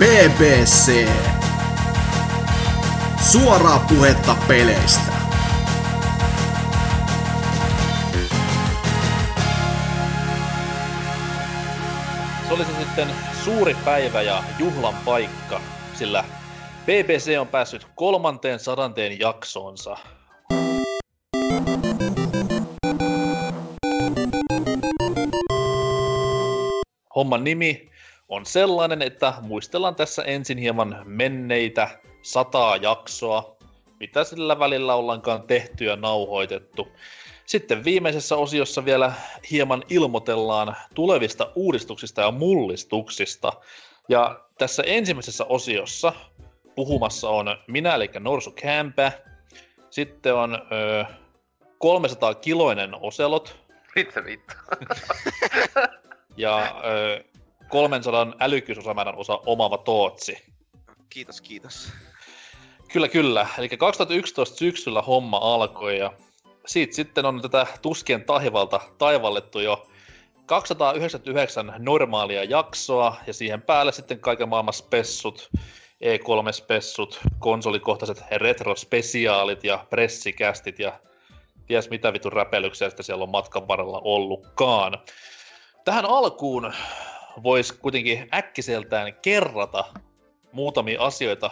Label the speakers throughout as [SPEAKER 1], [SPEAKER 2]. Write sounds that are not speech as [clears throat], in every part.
[SPEAKER 1] BBC. Suoraa puhetta peleistä.
[SPEAKER 2] Se oli se sitten suuri päivä ja juhlan paikka, sillä BBC on päässyt kolmanteen sadanteen jaksoonsa. Homman nimi on sellainen, että muistellaan tässä ensin hieman menneitä sataa jaksoa, mitä sillä välillä ollaankaan tehty ja nauhoitettu. Sitten viimeisessä osiossa vielä hieman ilmoitellaan tulevista uudistuksista ja mullistuksista. Ja tässä ensimmäisessä osiossa puhumassa on minä, eli Norsu Kämpä. Sitten on ö, 300 kiloinen oselot.
[SPEAKER 3] Vitsi vittu.
[SPEAKER 2] ja ö, 300 älykkyysosamäärän osa omaava Tootsi.
[SPEAKER 4] Kiitos, kiitos.
[SPEAKER 2] Kyllä, kyllä. Eli 2011 syksyllä homma alkoi ja siitä sitten on tätä tuskien taivalta taivallettu jo 299 normaalia jaksoa ja siihen päälle sitten kaiken maailman spessut, E3-spessut, konsolikohtaiset retrospesiaalit ja pressikästit ja ties mitä vitun räpelyksiä sitten siellä on matkan varrella ollutkaan. Tähän alkuun voisi kuitenkin äkkiseltään kerrata muutamia asioita,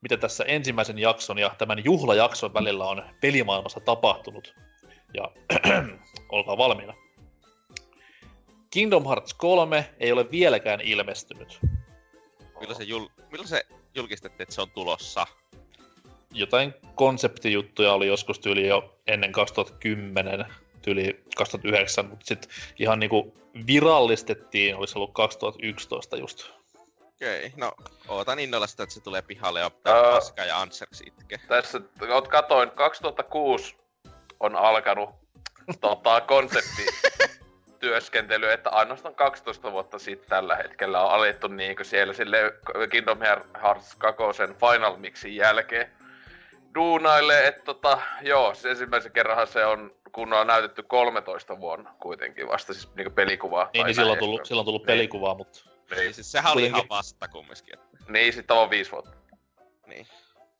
[SPEAKER 2] mitä tässä ensimmäisen jakson ja tämän juhlajakson välillä on pelimaailmassa tapahtunut. Ja [clears throat] olkaa valmiina. Kingdom Hearts 3 ei ole vieläkään ilmestynyt.
[SPEAKER 4] Milloin se, jul... Milloin se julkistettiin, että se on tulossa?
[SPEAKER 2] Jotain konseptijuttuja oli joskus tyyli jo ennen 2010, tyyli 2009, mutta sitten ihan niinku virallistettiin, olisi ollut 2011 just.
[SPEAKER 4] Okei, okay, no ootan innolla sitä, että se tulee pihalle ja uh, Paska ja Anserks itke.
[SPEAKER 3] Tässä, katoin, 2006 on alkanut tota, konsepti työskentely, että ainoastaan 12 vuotta sitten tällä hetkellä on alettu niinku siellä sille Kingdom Hearts 2 Final Mixin jälkeen duunaille, että tota, joo, se ensimmäisen kerran se on, kun on näytetty 13 vuonna kuitenkin vasta siis niinku pelikuvaa.
[SPEAKER 2] Niin, niin silloin, on tullut, silloin on tullut niin. pelikuvaa, mutta
[SPEAKER 4] niin. Siis sehän oli ihan vasta kumminkin. Että...
[SPEAKER 3] Niin, sit on viisi vuotta.
[SPEAKER 4] Niin.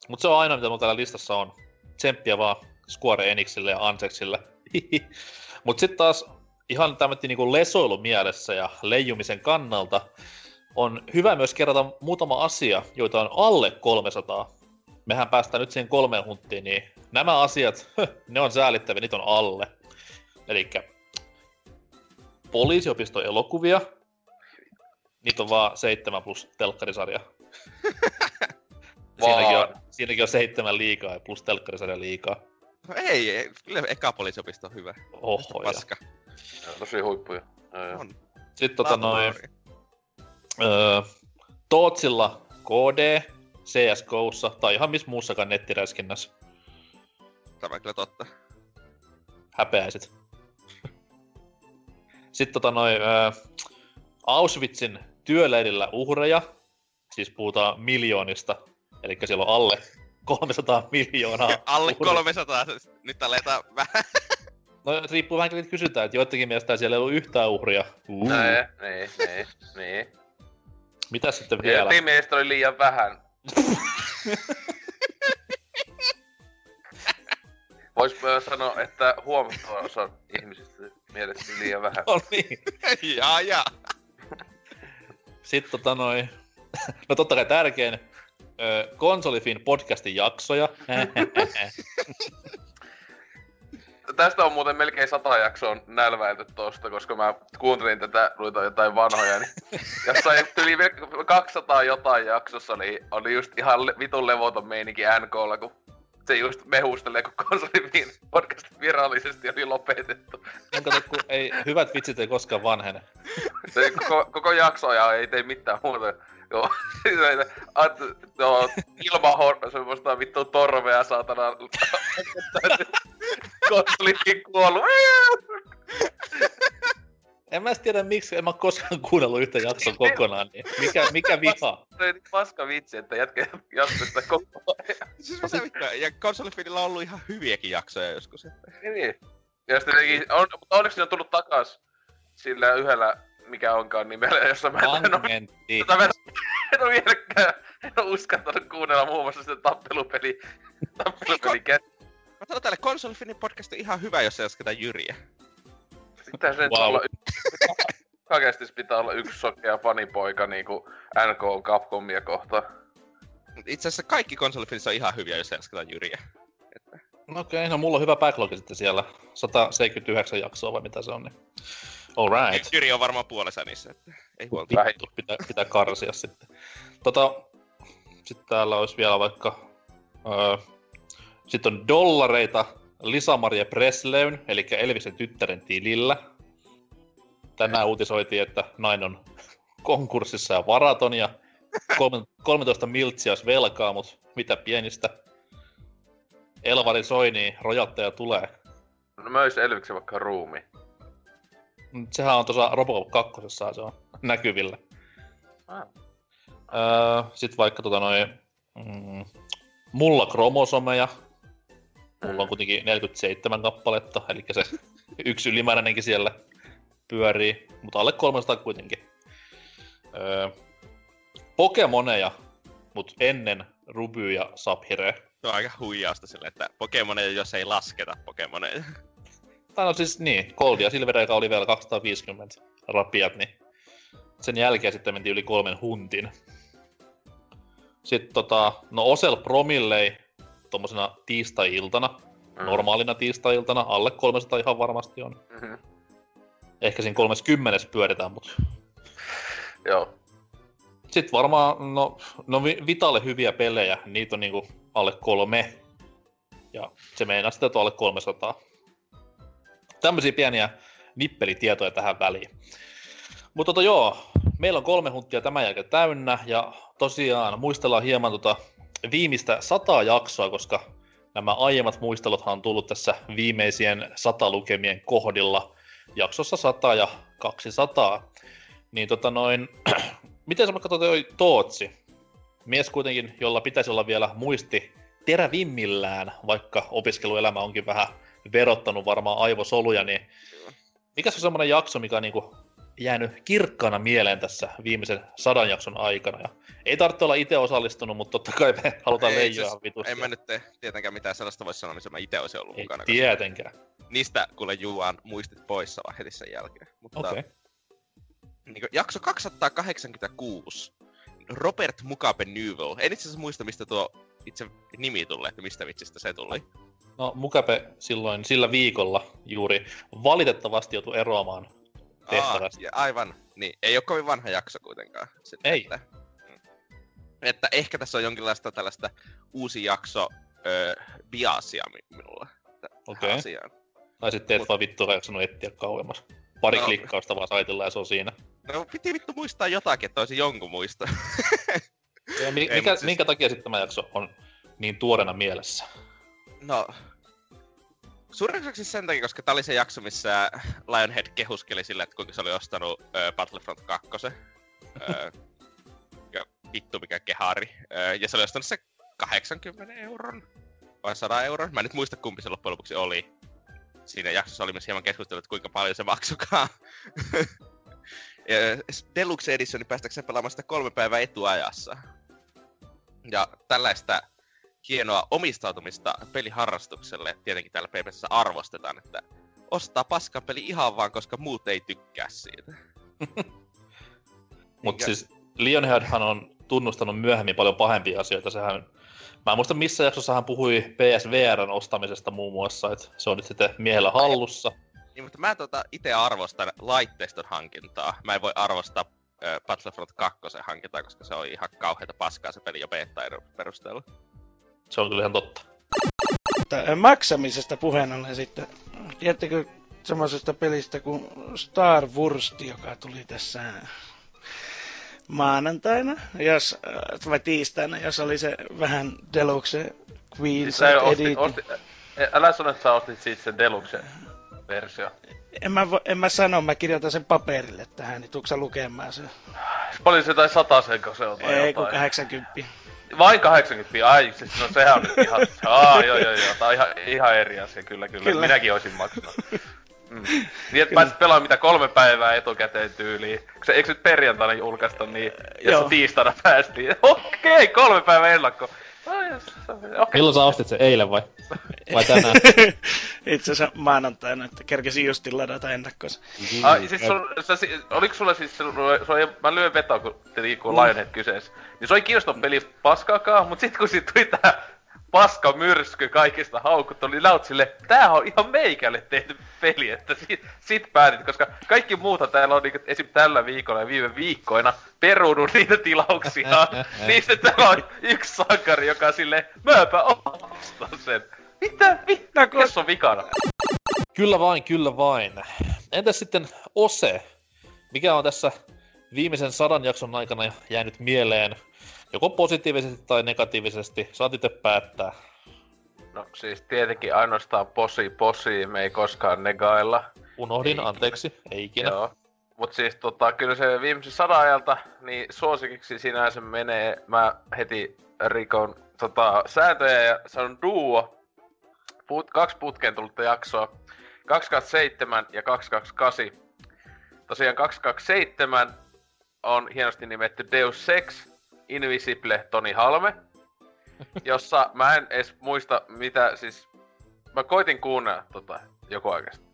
[SPEAKER 2] Mut se on aina, mitä mulla täällä listassa on. Tsemppiä vaan Square Enixille ja Ansexille. [laughs] Mut sit taas ihan tämmöinen niinku lesoilu mielessä ja leijumisen kannalta on hyvä myös kerrata muutama asia, joita on alle 300. Mehän päästään nyt siihen kolmeen hunttiin, niin nämä asiat, [laughs] ne on säälittäviä, niitä on alle. Eli poliisiopiston elokuvia, Niitä on vaan seitsemän plus telkkarisarja. [laughs] siinäkin, on, siinäkin on seitsemän liikaa ja plus telkkarisarja liikaa.
[SPEAKER 4] No ei, ei kyllä eka poliisiopisto on hyvä.
[SPEAKER 2] Oho,
[SPEAKER 4] Paska.
[SPEAKER 3] Ja, tosi huippuja.
[SPEAKER 2] On. Sitten tota noin... Öö, Tootsilla KD, CSGOssa tai ihan missä muussakaan nettiräskinnässä.
[SPEAKER 4] Tämä on kyllä totta.
[SPEAKER 2] Häpeäisit. Sitten tota noin... Öö, Auschwitzin työleirillä uhreja, siis puhutaan miljoonista, eli siellä on alle 300 miljoonaa. [laughs]
[SPEAKER 4] alle 300, nyt aletaan vähän.
[SPEAKER 2] No riippuu vähän, että kysytään, että joidenkin mielestä siellä ei ollut yhtään uhria.
[SPEAKER 3] Uh. Niin, niin, niin, niin.
[SPEAKER 2] Mitä sitten vielä?
[SPEAKER 3] Joidenkin mielestä oli liian vähän. [laughs] Vois myös sanoa, että huomattava osa ihmisistä mielestä liian vähän.
[SPEAKER 2] No niin.
[SPEAKER 4] jaa, jaa.
[SPEAKER 2] Sitten tota noin, no totta kai tärkein, Konsolifin podcastin jaksoja.
[SPEAKER 3] Tästä on muuten melkein sata jaksoa nälväilty tosta, koska mä kuuntelin tätä, luita jotain vanhoja, niin jossain yli 200 jotain jaksossa, niin oli just ihan vitun levoton meininki NKlla, kun se just mehustelee, kun konsolifin podcast virallisesti oli lopetettu.
[SPEAKER 2] Onko no kun ei, hyvät vitsit ei koskaan vanhene.
[SPEAKER 3] Se koko, koko jakso ja ei tee mitään muuta. Joo, [laughs] joo ilmahor, semmoista vittu torvea saatana. [laughs] Konsolifin kuollut.
[SPEAKER 2] En mä tiedä miksi, en mä koskaan kuunnellut yhtä jakson kokonaan, niin mikä, mikä viha?
[SPEAKER 3] Se on paska vitsi, että jätkä jatkoi sitä koko ajan.
[SPEAKER 4] Siis mitä vittua, ja konsolifidilla on ollut ihan hyviäkin jaksoja joskus. Että...
[SPEAKER 3] Niin. Ja sitten on, mutta onneksi ne on tullut takas sillä yhdellä, mikä onkaan nimellä, jossa mä
[SPEAKER 2] en ole...
[SPEAKER 3] en ole vieläkään, en ole uskaltanut kuunnella muun muassa sitä tappelupeli, tappelupeli
[SPEAKER 4] Mä sanon tälle Konsolifinin podcast on ihan hyvä, jos ei lasketa Jyriä.
[SPEAKER 3] Pitää se
[SPEAKER 2] Wow.
[SPEAKER 3] olla Oikeesti pitää olla yksi sokea fanipoika niinku NK Capcomia kohtaan.
[SPEAKER 4] Itse asiassa kaikki konsolifinissa on ihan hyviä, jos ei lasketa Jyriä.
[SPEAKER 2] No okei, okay, no mulla on hyvä backlog sitten siellä. 179 jaksoa vai mitä se on, niin... Alright.
[SPEAKER 4] Jyri on varmaan puolessa niissä, että ei huolta.
[SPEAKER 2] Vittu, pitää, pitää karsia sitten. Tota, sitten täällä olisi vielä vaikka... Öö, sitten on dollareita Lisa-Maria Presleyn, eli Elvisen tyttären tilillä. Tänään uutisoitiin, että nainen on konkurssissa ja varaton ja 13 miltsiä olisi velkaa, mutta mitä pienistä. Elvari Soini, rojatteja tulee.
[SPEAKER 3] No möis Elviksen vaikka ruumi.
[SPEAKER 2] Mut Sehän on tuossa Robocop 2, se on näkyvillä.
[SPEAKER 3] Ah.
[SPEAKER 2] Öö, Sitten vaikka tota noin, mm, mulla kromosomeja. Mulla on kuitenkin 47 kappaletta, eli se [laughs] yksi ylimääräinenkin siellä pyörii, mutta alle 300 kuitenkin. Öö, Pokemoneja, mutta ennen Ruby ja Sapphire.
[SPEAKER 4] Se on aika huijausta sille, että Pokemoneja, jos ei lasketa Pokemoneja.
[SPEAKER 2] Tai no siis niin, Gold ja Silver, joka oli vielä 250 rapiat, niin sen jälkeen sitten mentiin yli kolmen huntin. Sitten tota, no Osel Promillei tommosena tiistai-iltana,
[SPEAKER 3] Mm.
[SPEAKER 2] normaalina tiistai-iltana, alle 300 ihan varmasti on.
[SPEAKER 3] Mhm.
[SPEAKER 2] Ehkä siinä 30 pyöritään, mutta
[SPEAKER 3] Joo.
[SPEAKER 2] Sitten varmaan, no, no Vi- Vitalle hyviä pelejä, niitä on niinku alle kolme. Ja se meinaa sitä, että on alle 300. Tämmöisiä pieniä nippelitietoja tähän väliin. Mutta tota joo, meillä on kolme huntia tämän jälkeen täynnä, ja tosiaan muistellaan hieman tota viimeistä sataa jaksoa, koska nämä aiemmat muisteluthan on tullut tässä viimeisien sata lukemien kohdilla, jaksossa 100 ja 200. Niin tota noin, miten sä vaikka toi Tootsi? Mies kuitenkin, jolla pitäisi olla vielä muisti terävimmillään, vaikka opiskeluelämä onkin vähän verottanut varmaan aivosoluja, niin mikä se on semmoinen jakso, mikä on niinku jäänyt kirkkaana mieleen tässä viimeisen sadan jakson aikana? Ja ei tarvitse olla itse osallistunut, mutta totta kai me [laughs] halutaan
[SPEAKER 4] Ei,
[SPEAKER 2] leijoa
[SPEAKER 4] siis
[SPEAKER 2] vitusti.
[SPEAKER 4] En mä nyt tee tietenkään mitään sellaista voi sanoa, missä mä itse olisin ollut
[SPEAKER 2] Ei
[SPEAKER 4] mukana.
[SPEAKER 2] tietenkään.
[SPEAKER 4] Niistä kuule juuan muistit poissa vaan heti sen jälkeen. Mutta
[SPEAKER 2] Okei. Okay.
[SPEAKER 4] Niin jakso 286. Robert Mugabe Newell. En itse asiassa muista, mistä tuo itse nimi tulee, että mistä vitsistä se tuli.
[SPEAKER 2] No Mukape silloin sillä viikolla juuri valitettavasti joutui eroamaan tehtävästä.
[SPEAKER 4] Aa, aivan. Niin, ei ole kovin vanha jakso kuitenkaan. Sitten,
[SPEAKER 2] Ei.
[SPEAKER 4] Että, mm. että ehkä tässä on jonkinlaista tällaista uusi jakso öö, biasia mi- minulla.
[SPEAKER 2] Okei.
[SPEAKER 4] asiaan.
[SPEAKER 2] Tai sitten et
[SPEAKER 4] Mut-
[SPEAKER 2] vaan vittu jaksanut etsiä kauemmas. Pari
[SPEAKER 4] No.
[SPEAKER 2] klikkausta vaan saitilla ja se on siinä.
[SPEAKER 4] No piti vittu muistaa jotakin, että olisi jonkun muista. [laughs]
[SPEAKER 2] Ja mi-
[SPEAKER 4] Ei,
[SPEAKER 2] mikä,
[SPEAKER 4] siis-
[SPEAKER 2] minkä takia sitten tämä jakso on niin tuoreena mielessä?
[SPEAKER 4] No, suurin osaksi sen takia, koska tää oli se jakso, missä Lionhead kehuskeli sillä, että kuinka se oli ostanut ö, Battlefront 2. Ö, [laughs] ja vittu mikä kehari. Ö, ja se oli ostanut se 80 euron vai 100 euron. Mä en nyt muista kumpi se loppujen lopuksi oli. Siinä jaksossa oli myös hieman keskusteltu, että kuinka paljon se maksukaan. [laughs] Deluxe Editioni päästäkseen pelaamaan sitä kolme päivää etuajassa. Ja tällaista hienoa omistautumista peliharrastukselle tietenkin täällä PPssä arvostetaan, että ostaa paskan peli ihan vaan, koska muut ei tykkää siitä. [laughs]
[SPEAKER 2] Mutta siis Lionheadhan on tunnustanut myöhemmin paljon pahempia asioita. Sehän, mä en muista missä jaksossa hän puhui PSVRn ostamisesta muun muassa, että se on nyt sitten miehellä hallussa.
[SPEAKER 4] Niin, mutta mä tota itse arvostan laitteiston hankintaa. Mä en voi arvostaa äh, Battlefront 2 hankintaa, koska se on ihan kauheita paskaa se peli jo beta perusteella.
[SPEAKER 2] Se on kyllä ihan totta.
[SPEAKER 5] Mutta, maksamisesta puheen ollen sitten. Tiedättekö semmoisesta pelistä kuin Star Wars, joka tuli tässä maanantaina, jos, äh, vai tiistaina, jos oli se vähän Deluxe Queen
[SPEAKER 3] Sä ostit,
[SPEAKER 5] Edit.
[SPEAKER 3] ostit, älä sano, että sä ostit siitä sen Deluxe-versio.
[SPEAKER 5] En mä, vo- en mä sano, mä kirjoitan sen paperille tähän, niin tuutko sä lukemaan sen?
[SPEAKER 3] Paljon se jotain satasenko se on tai
[SPEAKER 5] Ei, kun
[SPEAKER 3] jotain.
[SPEAKER 5] 80.
[SPEAKER 3] Vain 80, ai siis no sehän on nyt ihan, aa joo joo joo, tää on ihan, ihan eri asia, kyllä kyllä,
[SPEAKER 5] Kyllä.
[SPEAKER 3] minäkin olisin maksanut. [laughs] Mm. Niin, että pääsit pelaamaan mitä kolme päivää etukäteen tyyliin. Se, eikö nyt perjantaina julkaista, niin jos
[SPEAKER 5] Joo.
[SPEAKER 3] tiistaina päästiin. [laughs] Okei, okay, kolme päivää ennakko. Jos- Okei.
[SPEAKER 2] Milloin sä ostit sen eilen vai? Vai tänään? [laughs]
[SPEAKER 5] Itse asiassa maanantaina, että kerkesin justin ladata ennakkoon.
[SPEAKER 3] Ai, siis sul, sä, oliko sulla siis, se, se oli, mä lyön vetoa, kun te liikkuu Lionhead kyseessä. Niin se oli kiinnostunut pelistä paskaakaan, mut sit kun siitä tuli tää paska myrsky kaikista haukut, oli laut sille, tää on ihan meikälle tehty peli, että sit, sit päätit, koska kaikki muuta täällä on niinku, esim. tällä viikolla ja viime viikkoina perunut niitä tilauksia. [laughs] niin sitten täällä on yksi sankari, joka sille, mäpä ostan sen. Mitä? Mitä? Kes on vikana?
[SPEAKER 2] Kyllä vain, kyllä vain. Entäs sitten Ose? Mikä on tässä viimeisen sadan jakson aikana jäänyt mieleen? Joko positiivisesti tai negatiivisesti? Saat itse päättää.
[SPEAKER 3] No siis tietenkin ainoastaan posi posi, me ei koskaan negailla.
[SPEAKER 2] Unohdin,
[SPEAKER 3] Ei.
[SPEAKER 2] anteeksi, ei ikinä.
[SPEAKER 3] Joo. Mut siis tota, kyllä se viimeisen sadan ajalta, niin suosikiksi sinänsä menee, mä heti rikon tota, sääntöjä ja sanon duo. Put, kaksi putkeen tullutta jaksoa. 227 ja 228. Tosiaan 227 on hienosti nimetty Deus Ex Invisible Toni Halme, jossa mä en edes muista mitä siis... Mä koitin kuunnella tota joku aikaista.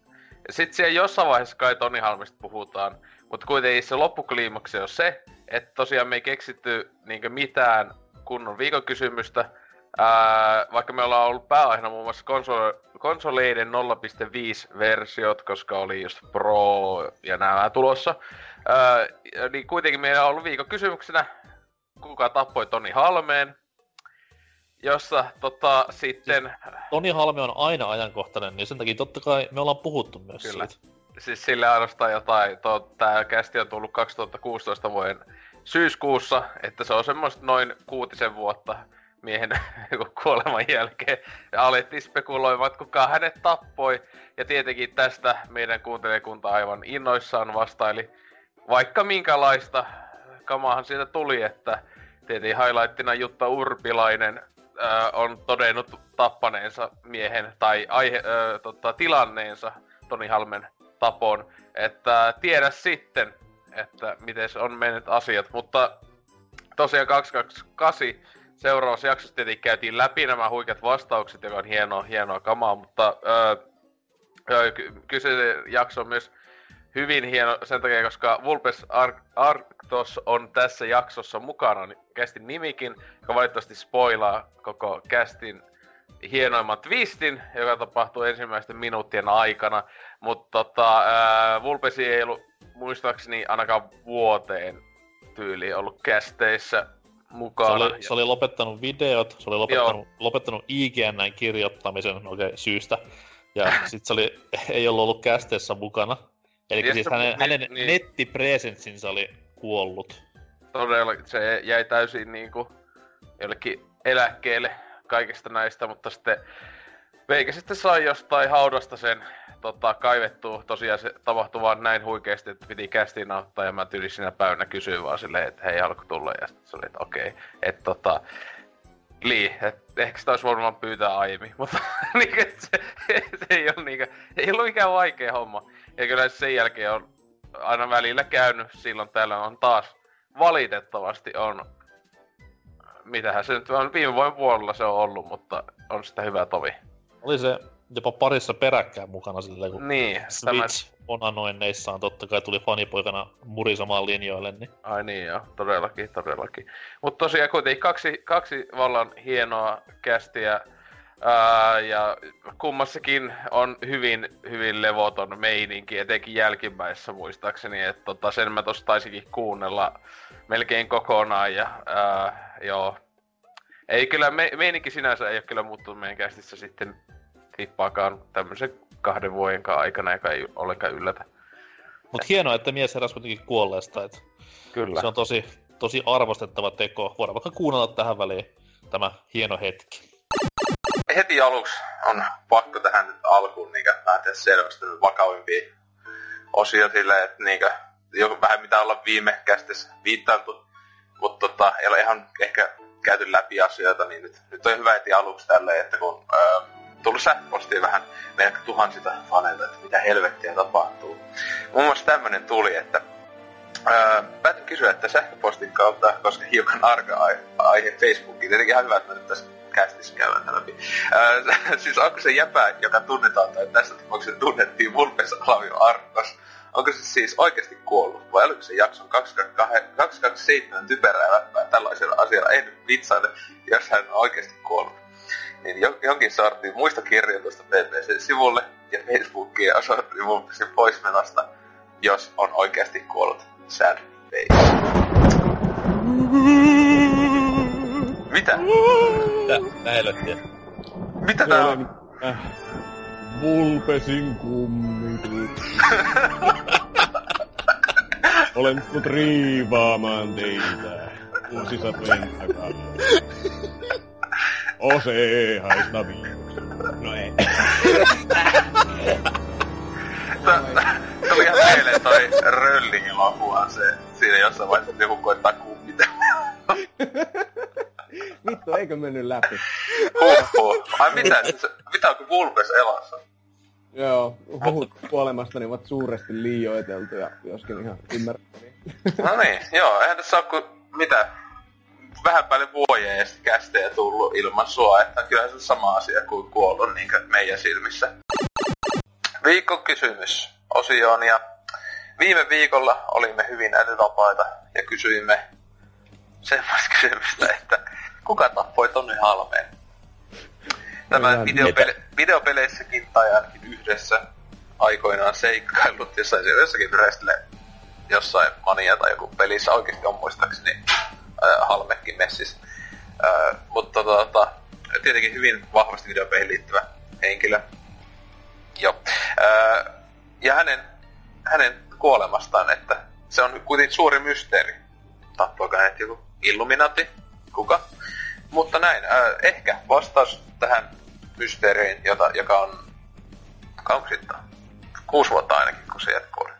[SPEAKER 3] Ja sit siellä jossain vaiheessa kai Toni Halmista puhutaan, mutta kuitenkin se loppukliimaksi on se, että tosiaan me ei keksitty niinkö mitään kunnon viikokysymystä, Ää, vaikka me ollaan ollut pääaiheena muun muassa konsole- konsoleiden 0.5-versiot, koska oli just Pro ja nämä tulossa. Ää, niin kuitenkin meillä on ollut viikon kysymyksenä, kuka tappoi Toni Halmeen, jossa tota sitten...
[SPEAKER 2] Toni Halme on aina ajankohtainen, niin sen takia totta kai me ollaan puhuttu myös
[SPEAKER 3] Kyllä.
[SPEAKER 2] siitä.
[SPEAKER 3] siis sille ainoastaan jotain, to, tää kästi on tullut 2016 vuoden syyskuussa, että se on semmoista noin kuutisen vuotta miehen [laughs] kuoleman jälkeen. Ja alettiin spekuloimaan, että kuka hänet tappoi. Ja tietenkin tästä meidän kuuntelijakunta aivan innoissaan vastaili vaikka minkälaista kamaahan siitä tuli, että tietenkin highlightina Jutta Urpilainen äh, on todennut tappaneensa miehen tai aihe, äh, tota, tilanneensa Toni Halmen tapon. Että tiedä sitten, että miten on mennyt asiat, mutta tosiaan 228 seuraavassa jaksossa tietenkin käytiin läpi nämä huikeat vastaukset, joka on hienoa, hienoa kamaa, mutta öö, öö, ky- kyseinen jakso on myös hyvin hieno sen takia, koska Vulpes Ar- Arctos on tässä jaksossa mukana, niin kästin nimikin, joka valitettavasti spoilaa koko kästin hienoimman twistin, joka tapahtuu ensimmäisten minuuttien aikana. Mutta tota, ää, Vulpesi ei ollut muistaakseni ainakaan vuoteen tyyli ollut kästeissä
[SPEAKER 2] Se
[SPEAKER 3] mukana.
[SPEAKER 2] oli, se oli lopettanut videot, se oli lopettanut, lopettanut IGNn kirjoittamisen no okei, syystä. Ja [laughs] sit se oli, ei ollut ollut kästeessä mukana. Eli
[SPEAKER 3] Niin,
[SPEAKER 2] siis
[SPEAKER 3] se-
[SPEAKER 2] hänen,
[SPEAKER 3] niin,
[SPEAKER 2] hänen
[SPEAKER 3] niin.
[SPEAKER 2] nettipresenssinsä oli kuollut.
[SPEAKER 3] todella se jäi täysin niinku jollekin eläkkeelle kaikista näistä, mutta sitten Veikä sitten sai jostain haudasta sen tota, kaivettua. Tosiaan se tapahtui vaan näin huikeasti, että piti kästiin auttaa ja mä tyyli sinä päivänä kysyin vaan silleen, että hei alkoi tulla ja sitten se oli, että okei. Okay. Että tota, Lii, et ehkä sitä olisi vaan pyytää aiemmin, [laughs] mutta niinku, se, se, ei ole niinku, ei ollut mikään vaikea homma. Ja kyllä sen jälkeen on aina välillä käynyt silloin täällä on taas valitettavasti on mitähän se nyt on, viime vuoden puolella se on ollut, mutta on sitä hyvä tovi.
[SPEAKER 2] Oli se jopa parissa peräkkäin mukana silleen, kun
[SPEAKER 3] Niin, tämä,
[SPEAKER 2] Switch onanoinneissaan totta kai tuli fanipoikana murisamaan linjoille, niin
[SPEAKER 3] ai niin joo, todellakin, todellakin. Mutta tosiaan kuitenkin kaksi, kaksi vallan hienoa kästiä, ää, ja kummassakin on hyvin, hyvin levoton meininki, etenkin jälkimmäisessä muistaakseni, että tota, sen mä tossa taisinkin kuunnella melkein kokonaan, ja ää, joo. Ei kyllä, me, meininki sinänsä ei ole kyllä muuttunut meidän kästissä sitten tippaakaan tämmöisen kahden vuoden aikana, joka ei ollenkaan yllätä.
[SPEAKER 2] Mut hienoa, että mies heräsi kuitenkin kuolleesta, että
[SPEAKER 3] Kyllä.
[SPEAKER 2] se on tosi, tosi arvostettava teko. Voidaan vaikka kuunnella tähän väliin tämä hieno hetki.
[SPEAKER 6] heti aluksi on pakko tähän nyt alkuun niin lähteä selvästi vakavimpia osia silleen, että niin jo vähän mitä olla viime kästissä viittailtu, mutta tota, ei ole ihan ehkä käyty läpi asioita, niin nyt, nyt on hyvä heti aluksi tälleen, että kun öö, tullut sähköpostia vähän meidän tuhansilta faneilta, että mitä helvettiä tapahtuu. Muun muassa tämmönen tuli, että Öö, päätin kysyä, että sähköpostin kautta, koska hiukan arka aihe, aihe Facebookiin, tietenkin ihan hyvä, että mä nyt tässä kästissä käydään läpi. Öö, [laughs] siis onko se jäpä, joka tunnetaan, tai tässä tapauksessa tunnettiin Vulpes Alavio Arkos, onko se siis oikeasti kuollut, vai oliko se jakson 227 typerää läppää tällaisella asialla, en vitsaile, jos hän on oikeasti kuollut. Niin jonkin sortin muistokirjoitusta BBC-sivulle ja Facebookiin osoitti Vulpesin poismenosta, jos on oikeasti kuollut sad face. Mitä?
[SPEAKER 2] Mitä? Mitä helvettiä?
[SPEAKER 6] Mitä tää on?
[SPEAKER 7] Äh, Vulpesin kummitus. [laughs] Olen tullut riivaamaan teitä vuosisatojen takana. Ose haista viikoksi. No ei. [laughs]
[SPEAKER 6] Tuli ihan mieleen toi Röllin elokuva se. Siinä jossain vaiheessa joku koittaa [laughs] kummita.
[SPEAKER 7] Vittu, eikö mennyt läpi?
[SPEAKER 6] Huhhuh. Ai mitä? Mitä onko Vulpes elossa?
[SPEAKER 7] Joo, huhut kuolemastani ovat suuresti liioiteltuja, joskin ihan ymmärrettäviä.
[SPEAKER 6] No niin, joo, eihän tässä ole kuin, mitä, vähän päälle vuoja ja sitten kästejä tullut ilman sua, että kyllähän se on sama asia kuin kuollut niin kuin meidän silmissä. Viikon kysymys osioon ja viime viikolla olimme hyvin älyvapaita ja kysyimme semmoista kysymystä, että kuka tappoi Tonni Halmeen? Tämä videopele- videopeleissäkin tai ainakin yhdessä aikoinaan seikkailut jossain jossakin Wrestle jossain mania tai joku pelissä oikeasti on muistaakseni äh, Halmekin messis. Äh, mutta tota, tietenkin hyvin vahvasti videopeihin liittyvä henkilö. Joo. Äh, ja hänen, hänen kuolemastaan, että se on kuitenkin suuri mysteeri. Tappoiko hänet joku Illuminati? Kuka? Mutta näin, äh, ehkä vastaus tähän mysteeriin, jota, joka on, sitten? Kuusi vuotta ainakin, kun se kuoli.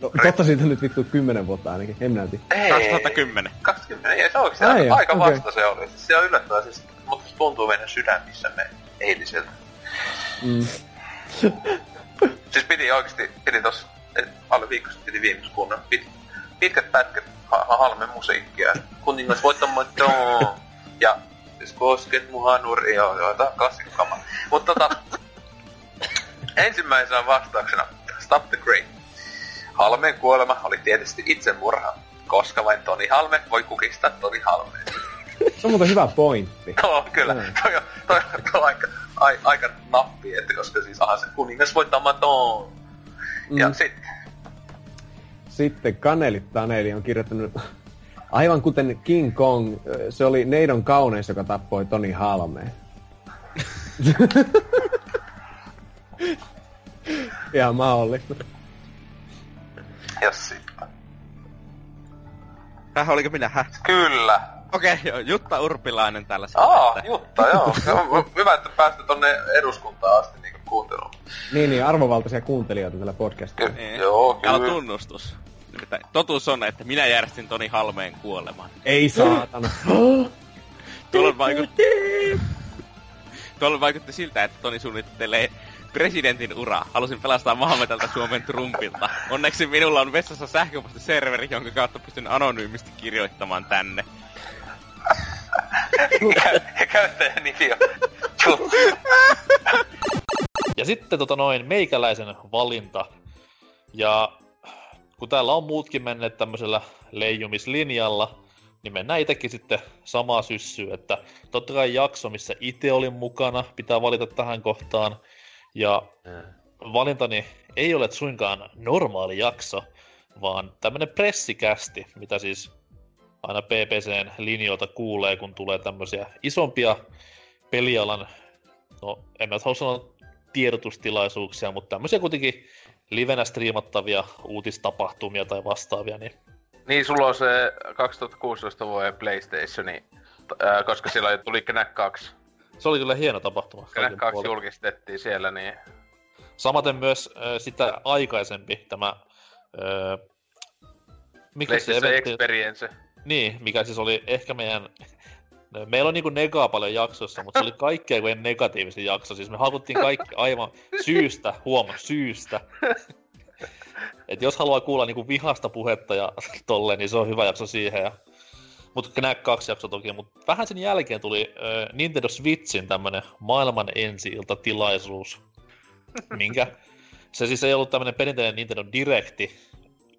[SPEAKER 7] No, totta siitä nyt vittu kymmenen vuotta ainakin, en näytin.
[SPEAKER 6] Ei,
[SPEAKER 4] 2010.
[SPEAKER 6] 20, ei se oikeesti
[SPEAKER 7] Ai
[SPEAKER 6] aika, aika
[SPEAKER 7] okei.
[SPEAKER 6] vasta se oli. Se on yllättävää, siis, mutta se tuntuu meidän sydämissämme eiliseltä.
[SPEAKER 7] Mm. [laughs]
[SPEAKER 6] Siis piti oikeesti, piti tossa, alle viikko sitten piti viimeksi kuunnella pit, pitkät pätkät ha, ha, halmen musiikkia. Kuningas voittamaan joo. [laughs] Ja siis kosket mun hanuri, joo, joo, tää on klassikkokama. Mutta tota, [laughs] ensimmäisenä vastauksena Stop the Great. Halmeen kuolema oli tietysti itsemurha, koska vain Toni Halme voi kukistaa Toni Halmeen.
[SPEAKER 7] Se on muuten hyvä pointti.
[SPEAKER 6] Joo, kyllä.
[SPEAKER 7] Mm.
[SPEAKER 6] Toi on, toi, toi on aika, ai, aika nappi, että koska siis aha, se kuningas voittamaton. Mm. Ja sit,
[SPEAKER 7] Sitten Kanelit Taneli on kirjoittanut, aivan kuten King Kong, se oli Neidon kauneis, joka tappoi Toni Halmeen. [laughs] Ihan mahdollista.
[SPEAKER 6] Jos sitten.
[SPEAKER 4] Häh, oliko minä? Häh?
[SPEAKER 6] Kyllä.
[SPEAKER 4] Okei, okay, joo, Jutta Urpilainen tällä
[SPEAKER 6] Aa,
[SPEAKER 4] että-
[SPEAKER 6] Jutta, joo. [laughs] Hyvä, että päästä tonne eduskuntaan asti niinku kuunteluun.
[SPEAKER 7] Niin, niin, arvovaltaisia kuuntelijoita tällä podcastilla.
[SPEAKER 6] Ky-
[SPEAKER 4] Niin.
[SPEAKER 6] Joo,
[SPEAKER 4] Täällä on
[SPEAKER 6] kyllä.
[SPEAKER 4] tunnustus. Nimittäin totuus on, että minä järjestin Toni Halmeen kuoleman.
[SPEAKER 7] Ei saatana. [gasps]
[SPEAKER 4] Tuolla vaikutti... Tuolla vaikutti siltä, että Toni suunnittelee presidentin uraa. Halusin pelastaa maamme tältä Suomen Trumpilta. Onneksi minulla on vessassa sähköpostiserveri, jonka kautta pystyn anonyymisti kirjoittamaan tänne.
[SPEAKER 6] Ja käyttäjän nimi on.
[SPEAKER 2] Ja sitten tota noin, meikäläisen valinta. Ja kun täällä on muutkin menneet tämmöisellä leijumislinjalla, niin mennään itsekin sitten samaa syssyä, että totta kai jakso, missä itse olin mukana, pitää valita tähän kohtaan. Ja valintani ei ole suinkaan normaali jakso, vaan tämmönen pressikästi, mitä siis aina PPCn linjoilta kuulee, kun tulee tämmöisiä isompia pelialan, no en mä halua sanoa tiedotustilaisuuksia, mutta tämmöisiä kuitenkin livenä striimattavia uutistapahtumia tai vastaavia, niin
[SPEAKER 3] Niin, sulla on se 2016 vuoden Playstationi, t- ää, koska silloin tuli Knack 2.
[SPEAKER 2] se oli kyllä hieno tapahtuma.
[SPEAKER 3] Knack
[SPEAKER 2] kaikin
[SPEAKER 3] 2
[SPEAKER 2] puolin.
[SPEAKER 3] julkistettiin siellä, niin
[SPEAKER 2] Samaten myös äh, sitä aikaisempi tämä... Äh, mikä se
[SPEAKER 3] PlayStation
[SPEAKER 2] eventti...
[SPEAKER 3] Experience.
[SPEAKER 2] Niin, mikä siis oli ehkä meidän Meillä on niinku negaa paljon jaksossa, mutta se oli kaikkea kuin negatiivisen jakso. Siis me hakuttiin kaikki aivan syystä, huoma, syystä. Et jos haluaa kuulla niinku vihasta puhetta ja [laughs] tolle, niin se on hyvä jakso siihen. Ja... Mutta nämä kaksi jaksoa toki, mutta vähän sen jälkeen tuli äh, Nintendo Switchin tämmönen maailman ensi tilaisuus, minkä se siis ei ollut tämmönen perinteinen Nintendo Directi,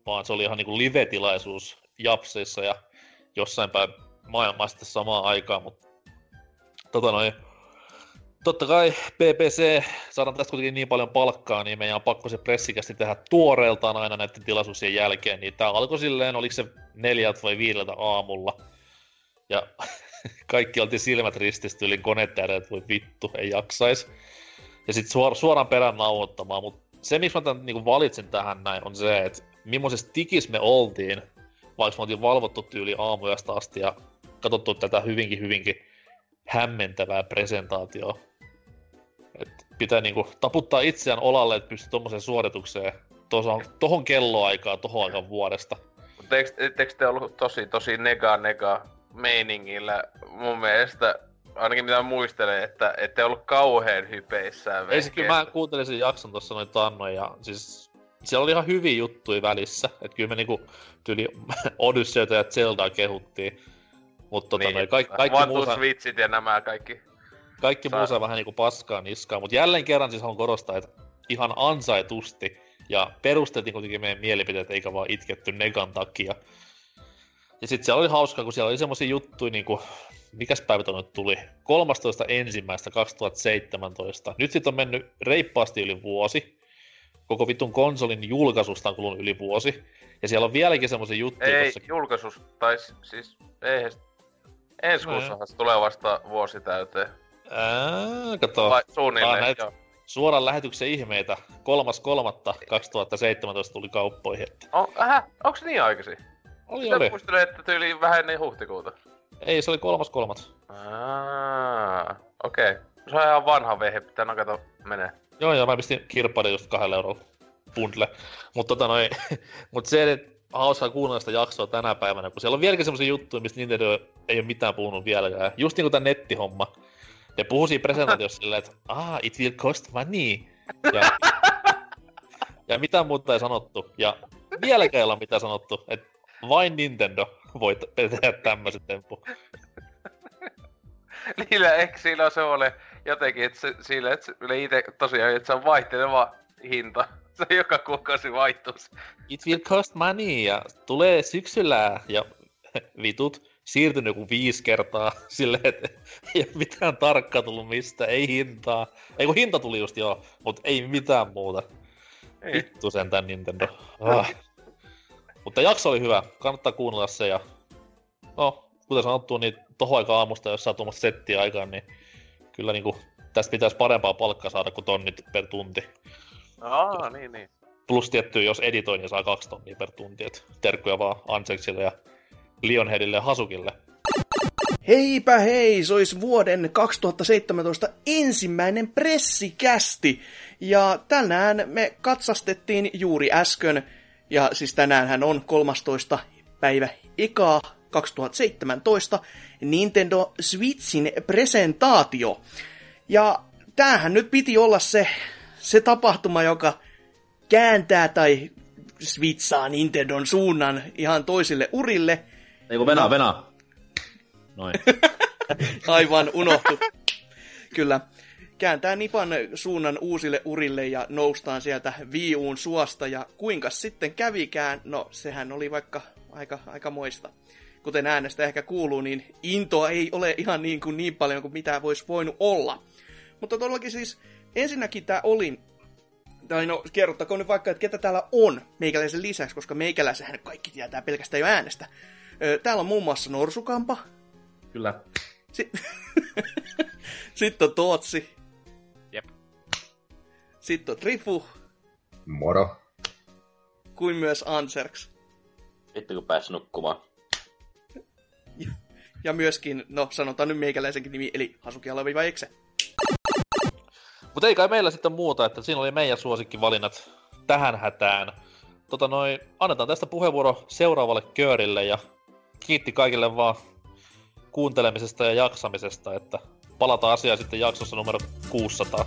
[SPEAKER 2] vaan se oli ihan niinku live-tilaisuus Japseissa ja jossain päin maailmaa sitten samaan aikaan, mutta tota noin, totta kai PPC, saadaan tästä kuitenkin niin paljon palkkaa, niin meidän on pakko se pressikästi tehdä tuoreeltaan aina näiden tilaisuuksien jälkeen, niin tää alkoi silleen, oliko se neljältä vai viideltä aamulla, ja [laughs] kaikki oltiin silmät ristissä yli koneet että voi vittu, ei jaksais. Ja sitten suor- suoraan perään nauhoittamaan, mutta se, miksi mä tämän niin valitsin tähän näin, on se, että millaisessa tikis me oltiin, vaikka me oltiin valvottu tyyli aamuyöstä asti ja katsottu tätä hyvinkin, hyvinkin hämmentävää presentaatioa. Et pitää niinku taputtaa itseään olalle, että pystyy tuommoiseen suoritukseen tohon, tohon kelloaikaa, tohon aikaan vuodesta.
[SPEAKER 3] Eikö, te ollut tosi, tosi nega nega meiningillä? Mun mielestä, ainakin mitä muistelen, että ette ollut kauhean hypeissään.
[SPEAKER 2] Ei se kyllä, mä kuuntelin sen jakson tuossa noin tannoin ja siis siellä oli ihan hyviä juttuja välissä. Että kyllä me niinku tyli [laughs] Odysseyta ja Zeldaa kehuttiin. Mutta tota, niin, kaikki, kaikki
[SPEAKER 3] muu saa... Switchit ja nämä kaikki.
[SPEAKER 2] Kaikki muu saa vähän niinku paskaa niskaa, mutta jälleen kerran siis haluan korostaa, että ihan ansaitusti. Ja perusteltiin kuitenkin meidän mielipiteet, eikä vaan itketty negan takia. Ja sitten siellä oli hauskaa, kun siellä oli semmosia juttuja niinku, mikäs päivä nyt tuli? 13. ensimmäistä 2017. Nyt sitten on mennyt reippaasti yli vuosi. Koko vitun konsolin julkaisusta on kulunut yli vuosi. Ja siellä on vieläkin semmoisia juttuja.
[SPEAKER 3] Ei, tossa... julkaisus, tai siis, ei Ensi no, kuussahan se tulee vasta vuosi täyteen.
[SPEAKER 2] Ää, kato.
[SPEAKER 3] Vai, suunnilleen, näitä
[SPEAKER 2] suoran lähetyksen ihmeitä. 3.3.2017 tuli kauppoihin. Että...
[SPEAKER 3] Oh, ähä, onks niin aikaisin?
[SPEAKER 2] Oli, Sitä oli.
[SPEAKER 3] muistelin, että tyyli vähän ennen huhtikuuta.
[SPEAKER 2] Ei, se oli 3.3.
[SPEAKER 3] okei. Okay. Se on ihan vanha vehe, pitää nakata menee.
[SPEAKER 2] Joo, joo, mä pistin kirppaiden just kahdella eurolla bundle. Mutta tota noin, [laughs] mut se, että hauskaa kuunnella sitä jaksoa tänä päivänä, kun siellä on vieläkin semmoisia juttuja, mistä Nintendo ei ole mitään puhunut vieläkään. Just niinku tää nettihomma. Ne puhuu siinä presentaatiossa [laughs] silleen, että ah, it will cost money. Ja, ja mitään muuta ei sanottu. Ja vieläkään ei ole mitään sanottu, että vain Nintendo voi tehdä tämmöiset temppu. [laughs]
[SPEAKER 3] Niillä eikö siinä se ole jotenkin, että se, sillä, että se, itse tosiaan, että se on vaihteleva hinta. [laughs] Se joka kuukausi vaihtuisi.
[SPEAKER 2] It will cost money ja tulee syksyllä ja vitut siirtynyt joku viisi kertaa [laughs] silleen, että ei ole mitään tarkkaa tullut mistä, ei hintaa. Ei kun hinta tuli just joo, mutta ei mitään muuta. Ei. Vittu tän Nintendo. [laughs] Ah. Mutta jakso oli hyvä, kannattaa kuunnella se ja... No, kuten sanottu, niin tohon aika aamusta, jos saa tuommoista settiä aikaan, niin kyllä niinku tästä pitäisi parempaa palkkaa saada kuin tonnit per tunti.
[SPEAKER 3] Aa, niin, niin.
[SPEAKER 2] Plus tietty, jos editoi, niin saa kaksi tonnia per tunti. Et terkkuja vaan Anseksille ja Lionheadille ja Hasukille.
[SPEAKER 1] Heipä hei, se olisi vuoden 2017 ensimmäinen pressikästi. Ja tänään me katsastettiin juuri äsken, ja siis tänään on 13. päivä ekaa 2017, Nintendo Switchin presentaatio. Ja tämähän nyt piti olla se se tapahtuma, joka kääntää tai switchaa Nintendon suunnan ihan toisille urille.
[SPEAKER 2] Ei kun venaa, no. venaa. Noin. [laughs]
[SPEAKER 1] Aivan unohtu. Kyllä. Kääntää Nipan suunnan uusille urille ja noustaan sieltä viiuun suosta. Ja kuinka sitten kävikään? No, sehän oli vaikka aika, aika moista. Kuten äänestä ehkä kuuluu, niin intoa ei ole ihan niin, kuin niin paljon kuin mitä voisi voinut olla. Mutta todellakin siis ensinnäkin tämä oli, tai no kerrottakoon nyt vaikka, että ketä täällä on meikäläisen lisäksi, koska meikäläisenhän kaikki tietää pelkästään jo äänestä. Täällä on muun muassa Norsukampa.
[SPEAKER 2] Kyllä.
[SPEAKER 1] Si- [laughs] Sitten on Tootsi.
[SPEAKER 4] Jep.
[SPEAKER 1] Sitten on Trifu.
[SPEAKER 8] Moro.
[SPEAKER 1] Kuin myös Anserks.
[SPEAKER 9] Sitten kun pääs nukkumaan. [laughs]
[SPEAKER 1] Ja myöskin, no sanotaan nyt meikäläisenkin nimi, eli Hasuki Ekse.
[SPEAKER 2] Mutta ei kai meillä sitten muuta, että siinä oli meidän suosikkivalinnat tähän hätään. Tota noin, annetaan tästä puheenvuoro seuraavalle köörille ja kiitti kaikille vaan kuuntelemisesta ja jaksamisesta, että palataan asiaan sitten jaksossa numero 600.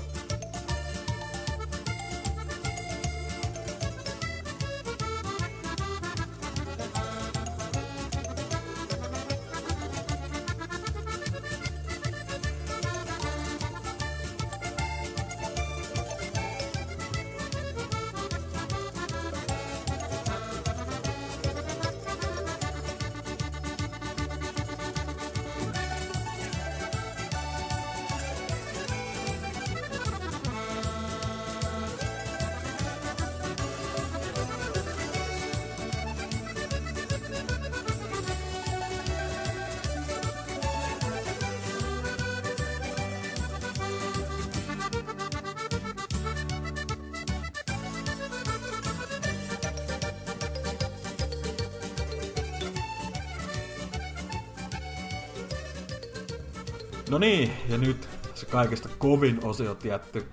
[SPEAKER 8] No niin, ja nyt se kaikista kovin osio tietty,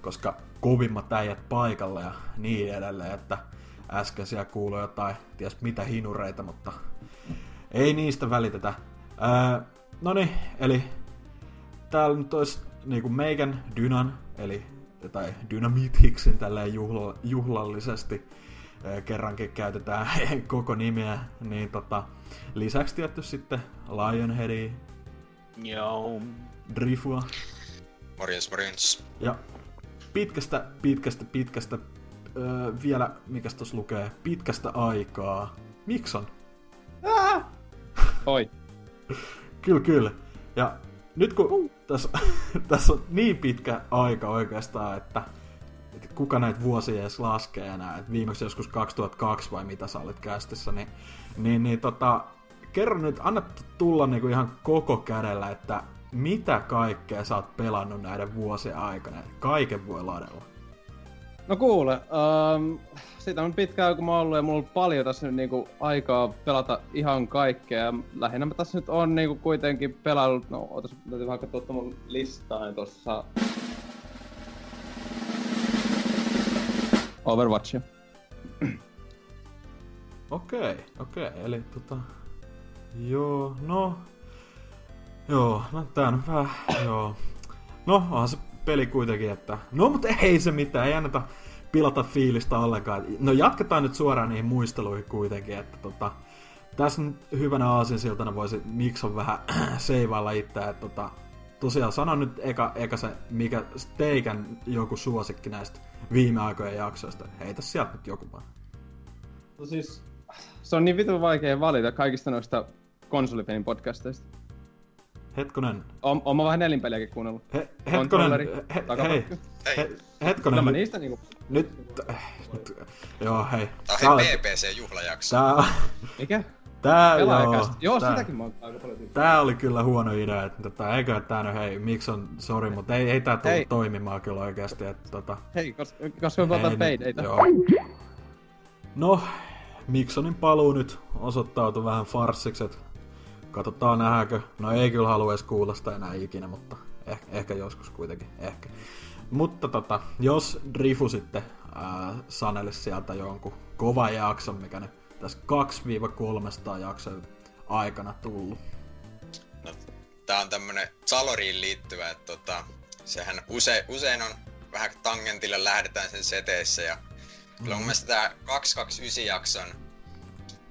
[SPEAKER 8] koska kovimmat äijät paikalla ja niin edelleen, että äsken siellä kuului jotain, ties mitä hinureita, mutta ei niistä välitetä. Ää, no niin, eli täällä nyt olisi niinku meikän Dynan, eli tai Dynamitixin tälleen juhla, juhlallisesti kerrankin käytetään [laughs] koko nimeä, niin tota, lisäksi tietty sitten Lionheadia,
[SPEAKER 5] Joo.
[SPEAKER 8] Drifua
[SPEAKER 10] Morjens, morjens.
[SPEAKER 8] ja pitkästä, pitkästä, pitkästä, öö, vielä, mikä tuossa lukee, pitkästä aikaa. Mikson?
[SPEAKER 11] Oi. [laughs]
[SPEAKER 8] Kyllä, kyllä. Ja nyt kun tässä, [laughs] tässä on niin pitkä aika oikeastaan, että, että kuka näitä vuosia edes laskee enää, että viimeksi joskus 2002 vai mitä sä olit kästissä, niin, niin, niin tota, kerro nyt, anna tulla niinku ihan koko kädellä, että mitä kaikkea sä oot pelannut näiden vuosien aikana, kaiken voi ladella.
[SPEAKER 11] No kuule, um, siitä on pitkään kun mä oon ollut ja mulla on paljon tässä nyt niinku aikaa pelata ihan kaikkea. Lähinnä mä tässä nyt on niinku kuitenkin pelannut, no otas, täytyy vähän katsoa mun listaa, niin tossa... Overwatchia.
[SPEAKER 8] Okei, okei, eli tota... Joo, no... Joo, no tää on vähän... Joo. No, onhan se peli kuitenkin, että... No, mutta ei se mitään, ei anneta pilata fiilistä ollenkaan. No jatketaan nyt suoraan niihin muisteluihin kuitenkin, että tota... Tässä nyt hyvänä aasinsiltana voisi Mikson vähän [clears throat] seivailla itseä, että tota... Tosiaan sano nyt eka, eka se, mikä teikän joku suosikki näistä viime aikojen jaksoista. Heitä sieltä nyt joku vaan.
[SPEAKER 11] No siis, se on niin vitun vaikea valita kaikista noista konsolipelin podcasteista.
[SPEAKER 8] Hetkonen,
[SPEAKER 11] Oon, oon mä vähän nelinpeliäkin kuunnellut.
[SPEAKER 8] He, hetkonen, he, hei, he,
[SPEAKER 11] Kyllä
[SPEAKER 8] hetkonen,
[SPEAKER 11] mä
[SPEAKER 8] nyt,
[SPEAKER 11] niistä niinku...
[SPEAKER 8] nyt, nyt, joo hei.
[SPEAKER 10] Tää on BBC-juhlajakso.
[SPEAKER 8] Tää,
[SPEAKER 11] Mikä?
[SPEAKER 8] tää, joo.
[SPEAKER 11] Joo,
[SPEAKER 8] tää,
[SPEAKER 11] sitäkin mä oon aika paljon tykännyt.
[SPEAKER 8] tää oli kyllä huono idea, että tota, eikö tää nyt, hei, miksi on, sori, mutta ei, ei tää tullut
[SPEAKER 11] Hei.
[SPEAKER 8] toimimaan kyllä oikeasti, että tota,
[SPEAKER 11] Hei, koska, koska on tuota
[SPEAKER 8] ei
[SPEAKER 11] peideitä.
[SPEAKER 8] Joo. No, Miksonin paluu nyt osoittautui vähän farssiksi, että katsotaan nähdäänkö. No ei kyllä halua edes kuulla sitä enää ikinä, mutta ehkä, ehkä joskus kuitenkin, ehkä. Mutta tota, jos Drifu sitten ää, sanelisi sieltä jonkun kovan jakson, mikä nyt tässä 2-300 jakson aikana tullut.
[SPEAKER 10] No, tää on tämmönen Saloriin liittyvä, että tota, sehän use, usein on vähän tangentille lähdetään sen seteissä ja kyllä mun mielestä tää 229 jakson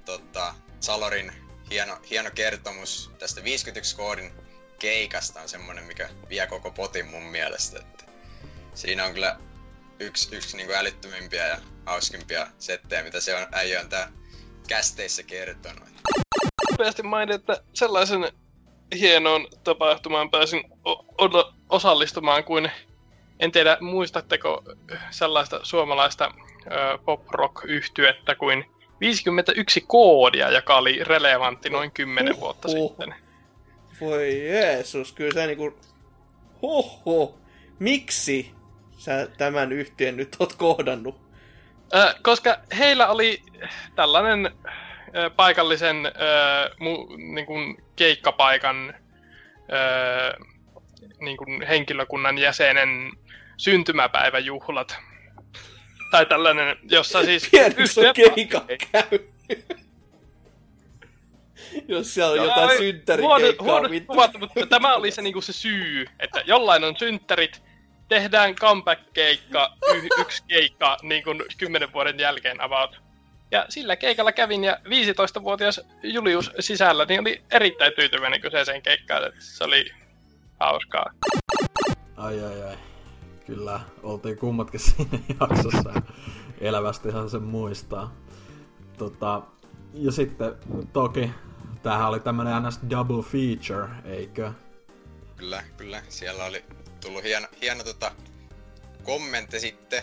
[SPEAKER 10] tota, Salorin hieno, hieno kertomus tästä 51 koodin keikasta on semmonen, mikä vie koko potin mun mielestä. Että siinä on kyllä yksi, yksi niinku älyttömimpiä ja hauskimpia settejä, mitä se on äijä on tää kästeissä kertonut.
[SPEAKER 12] nopeasti mainita, että sellaisen hienoon tapahtumaan pääsin o- o- osallistumaan kuin, en tiedä muistatteko sellaista suomalaista pop-rock-yhtyettä kuin 51 koodia, joka oli relevantti noin 10 vuotta
[SPEAKER 1] Huhhuh.
[SPEAKER 12] sitten.
[SPEAKER 1] Voi Jeesus, kyllä sä niinku... Huhhuh. Miksi sä tämän yhtiön nyt oot kohdannut?
[SPEAKER 12] Ö, koska heillä oli tällainen ö, paikallisen ö, mu, niin kuin keikkapaikan ö, niin kuin henkilökunnan jäsenen syntymäpäiväjuhlat. Tai tällainen, jossa siis...
[SPEAKER 1] Tiedätkö, on keikka käy. Jos siellä on
[SPEAKER 12] Joo,
[SPEAKER 1] jotain
[SPEAKER 12] ei,
[SPEAKER 1] synttärikeikkaa,
[SPEAKER 12] huono-
[SPEAKER 1] vittu.
[SPEAKER 12] kuvattu, mutta tämä oli se, niinku se syy, että jollain on synttärit, tehdään comeback-keikka, y- yksi keikka niin kuin kymmenen vuoden jälkeen about. Ja sillä keikalla kävin ja 15-vuotias Julius sisällä niin oli erittäin tyytyväinen kyseiseen keikkaan, että se oli hauskaa.
[SPEAKER 8] Ai ai ai. Kyllä, oltiin kummatkin [laughs] siinä jaksossa ja elävästihan sen muistaa. Tota, ja sitten toki, tämähän oli tämmönen ns. double feature, eikö?
[SPEAKER 10] Kyllä, kyllä. Siellä oli tullut hieno, hieno tota, kommentti sitten.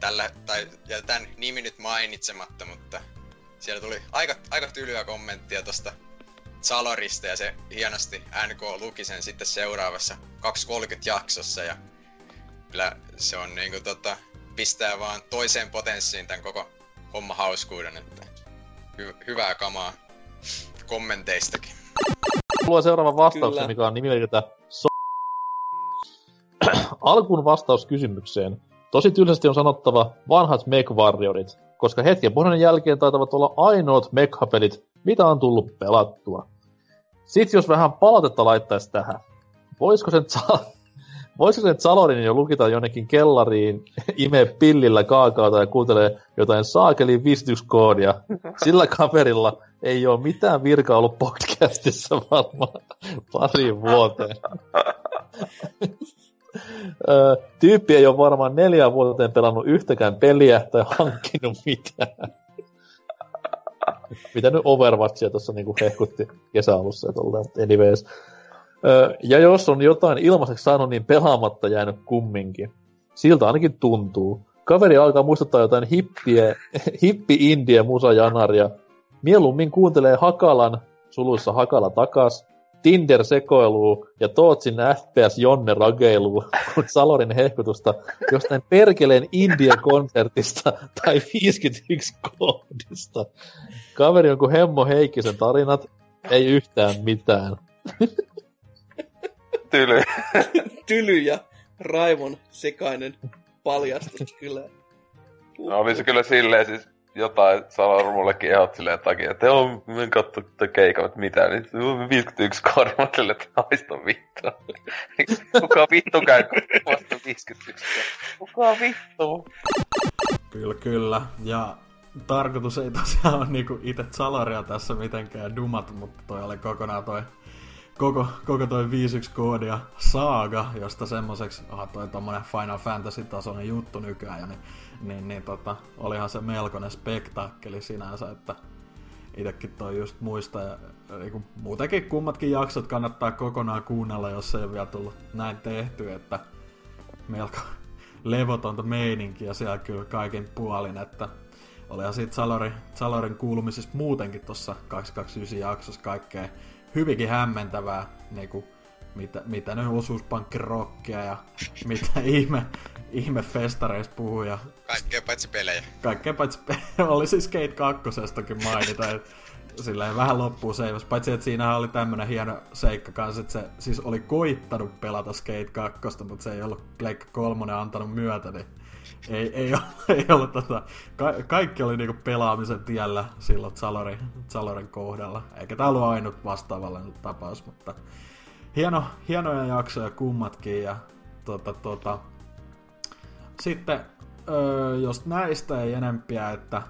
[SPEAKER 10] Tällä, tai jätetään nimi nyt mainitsematta, mutta siellä tuli aika, aika tylyä kommenttia tosta Salorista ja se hienosti NK luki sen sitten seuraavassa 230 jaksossa ja kyllä se on niinku tota, pistää vaan toiseen potenssiin tämän koko homma hauskuuden, että hy- hyvää kamaa kommenteistakin.
[SPEAKER 2] On seuraava vastaus,
[SPEAKER 10] Kyllä.
[SPEAKER 2] mikä on nimimerkiltä so- [clears throat] Alkuun vastaus kysymykseen. Tosi tylsästi on sanottava vanhat mech warriorit, koska hetken pohdinnan jälkeen taitavat olla ainoat mekhapelit, mitä on tullut pelattua. Sitten jos vähän palautetta laittaisi tähän, voisiko sen, za- [laughs] voisiko sen Zalorin jo lukita jonnekin kellariin, [laughs] imee pillillä kaakaota ja kuuntelee jotain saakeliin vistyskoodia. Sillä kaverilla ei ole mitään virkaa ollut podcastissa varmaan [laughs] pariin vuoteen. [laughs] Tyyppi ei ole varmaan neljään vuoteen pelannut yhtäkään peliä tai hankkinut mitään. Mitä nyt Overwatchia tuossa niinku hehkutti kesäalussa ja tolleen, anyways. Ö, ja jos on jotain ilmaiseksi saanut, niin pelaamatta jäänyt kumminkin. Siltä ainakin tuntuu. Kaveri alkaa muistuttaa jotain hippiä, [laughs] hippi-indie musajanaria. Mieluummin kuuntelee Hakalan, suluissa Hakala takas, Tinder-sekoiluu ja Tootsin FPS Jonne rageiluu, [laughs] Salorin hehkutusta jostain perkeleen indie-konsertista tai 51 koodista. Kaveri on kuin Hemmo Heikkisen tarinat, ei yhtään mitään. [laughs]
[SPEAKER 3] Tyly. [laughs]
[SPEAKER 1] Tyly ja raivon sekainen paljastus kyllä.
[SPEAKER 3] No oli se kyllä silleen siis jotain Salor mullekin ehdot silleen takia, että joo, mä katso tätä keikan, että mitä, niin joo, 51 kormatille, että haista vittu. [laughs] Kuka vittu käy vasta 51? Kuka vittu?
[SPEAKER 8] Kyllä, kyllä. Ja tarkoitus ei tosiaan ole niinku itse Salaria tässä mitenkään dumat, mutta toi oli kokonaan toi koko, koko toi 51 koodia saaga, josta semmoiseksi, aha toi tommonen Final Fantasy-tasoinen juttu nykyään, ja niin, niin, niin tota, olihan se melkoinen spektaakkeli sinänsä, että itekin toi just muista, ja niinku, muutenkin kummatkin jaksot kannattaa kokonaan kuunnella, jos ei ole vielä tullut näin tehty, että melko [laughs] levotonta meininkiä siellä kyllä kaikin puolin, että olihan siitä Salori, Salorin kuulumisessa muutenkin tuossa 229 jaksossa kaikkea hyvinkin hämmentävää, niin kuin, mitä, mitä ne osuuspankkirokkia ja mitä [laughs] ihme, ihme festareista puhuu ja
[SPEAKER 10] Kaikkea paitsi pelejä.
[SPEAKER 8] kaikkea paitsi [laughs] oli siis Skate 2 mainita, että silleen vähän loppuu seivas. Paitsi, että siinä oli tämmönen hieno seikka kanssa, että se siis oli koittanut pelata Skate 2, mutta se ei ollut Pleikka 3 antanut myötä, niin ei, ei, [laughs] ei ollut tota, ka- kaikki oli niinku pelaamisen tiellä silloin Zalorin, Zalorin kohdalla. Eikä tää ollut ainut vastaavallinen tapaus, mutta hieno, hienoja jaksoja kummatkin ja tota, tota, sitten, öö, jos näistä ei enempiä, että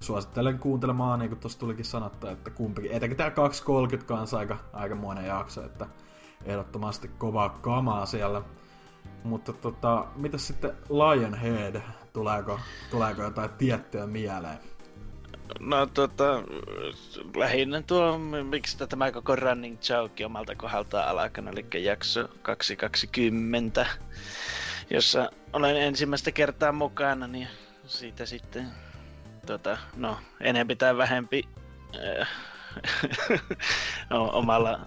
[SPEAKER 8] suosittelen kuuntelemaan, niin kuin tuossa tulikin sanottu, että kumpikin, etenkin tämä 2.30 kanssa aika, aikamoinen jakso, että ehdottomasti kovaa kamaa siellä. Mutta tota, mitä sitten Lionhead, tuleeko, tuleeko jotain tiettyä mieleen?
[SPEAKER 5] No tota, lähinnä tuo, miksi tämä koko running joke omalta kohdaltaan alkanut, eli jakso 220, jossa olen ensimmäistä kertaa mukana, niin siitä sitten, tota, no, enempi tai vähempi äh, [laughs] omalla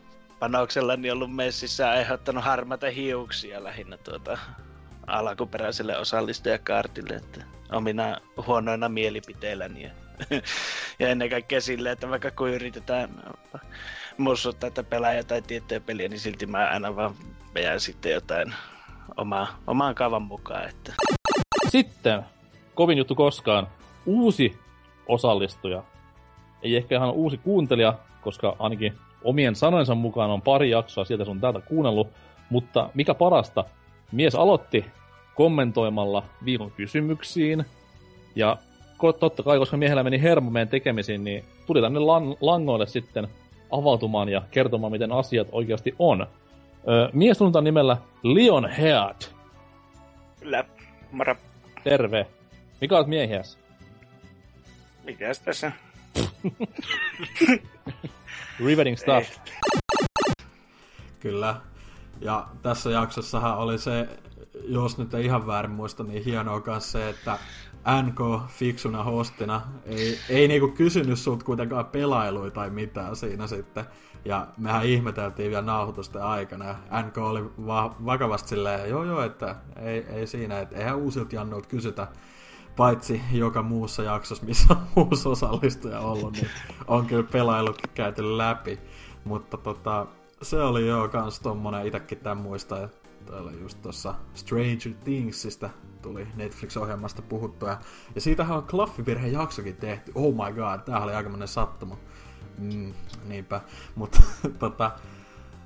[SPEAKER 5] panoksellani ollut messissä aiheuttanut harmaita hiuksia lähinnä tuota alkuperäiselle osallistujakaartille, että omina huonoina mielipiteilläni ja, [laughs] ja ennen kaikkea silleen, että vaikka kun yritetään mussuttaa, että pelaa jotain tiettyä peliä, niin silti mä aina vaan vedän sitten jotain omaa, omaan kaavan mukaan, että
[SPEAKER 2] Sitten, kovin juttu koskaan, uusi osallistuja. Ei ehkä ihan uusi kuuntelija, koska ainakin omien sanojensa mukaan on pari jaksoa sieltä sun täältä kuunnellut, mutta mikä parasta, mies aloitti kommentoimalla viikon kysymyksiin, ja totta kai, koska miehellä meni hermo meidän tekemisiin, niin tuli tänne lan- langoille sitten avautumaan ja kertomaan, miten asiat oikeasti on. Öö, mies tunnetaan nimellä Leon Head.
[SPEAKER 5] Kyllä, mara.
[SPEAKER 2] Terve. Mikä olet miehiäs?
[SPEAKER 5] Mikäs tässä? [laughs]
[SPEAKER 2] Riveting stuff.
[SPEAKER 8] Kyllä. Ja tässä jaksossahan oli se, jos nyt ei ihan väärin muista, niin hienoa myös se, että NK fiksuna hostina ei, ei niinku kysynyt sut kuitenkaan pelailuja tai mitään siinä sitten. Ja mehän ihmeteltiin vielä nauhoitusten aikana. NK oli va- vakavasti silleen, joo joo, että ei, ei siinä, että eihän uusilta jannuilta kysytä. Paitsi joka muussa jaksossa, missä on uusi osallistuja ollut, niin on kyllä pelailut käyty läpi. Mutta tota, se oli jo kans tommonen, itekin tän muistaa, ja täällä just tuossa Stranger Thingsista tuli Netflix-ohjelmasta puhuttua. Ja, ja siitähän on klaffivirhe jaksokin tehty. Oh my god, tää oli aikamoinen sattuma. Mm, niinpä. Mutta [laughs] tota,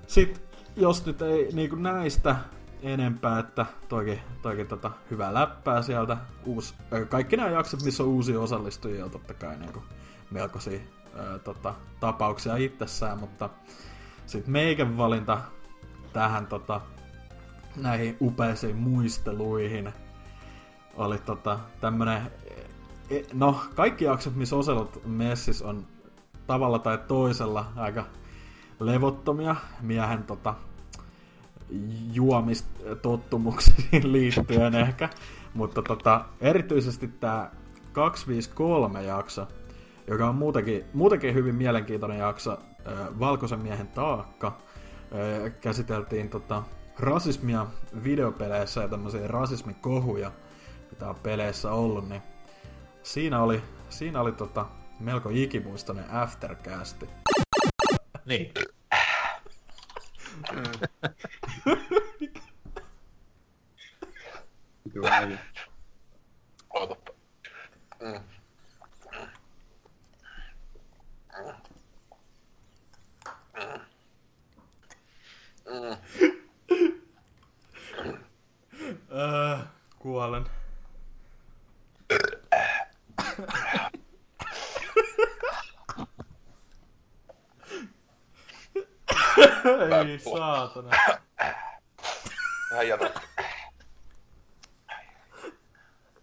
[SPEAKER 8] sit jos nyt ei niinku näistä enempää, että toikin, toikin tota, hyvää läppää sieltä. Uus, äh, kaikki nämä jaksot, missä on uusia osallistujia, on totta kai niinku melkoisia äh, tota, tapauksia itsessään, mutta sitten meikän valinta tähän tota, näihin upeisiin muisteluihin oli tota, tämmönen, e- no kaikki jaksot, missä Oselot messis on tavalla tai toisella aika levottomia miehen tota, juomistottumuksiin [laughs] liittyen ehkä, mutta tota, erityisesti tämä 253 jakso, joka on muutenkin, muutenkin hyvin mielenkiintoinen jakso, Valkoisen miehen taakka, käsiteltiin tota, rasismia videopeleissä ja tämmöisiä rasismikohuja, mitä on peleissä ollut, niin siinä oli, siinä oli tota, melko ikimuistoinen aftercasti.
[SPEAKER 2] Niin.
[SPEAKER 3] Hyvä. [laughs] [laughs] Ootapa. Mm. Mm.
[SPEAKER 8] Ei saatana.
[SPEAKER 3] Vähän jano.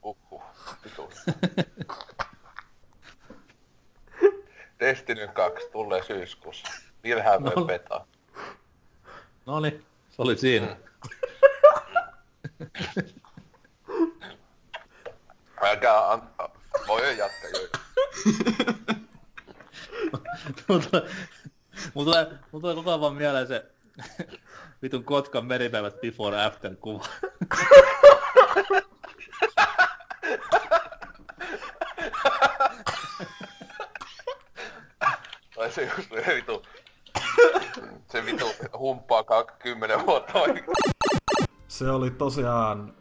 [SPEAKER 3] Uhu, vitu. Destiny 2 tulee syyskuussa. Voi
[SPEAKER 2] No.
[SPEAKER 3] petaa.
[SPEAKER 2] No niin, se oli siinä.
[SPEAKER 3] Älkää an... Voi jo jatkaa jo.
[SPEAKER 2] Mulla tulee, mulla tulee koko ajan vaan mieleen se [laughs] vitun Kotkan meripäivät before after kuva.
[SPEAKER 3] Tai se just se vitu... Se vitu humppaa 20 vuotta oikein.
[SPEAKER 8] Se oli tosiaan,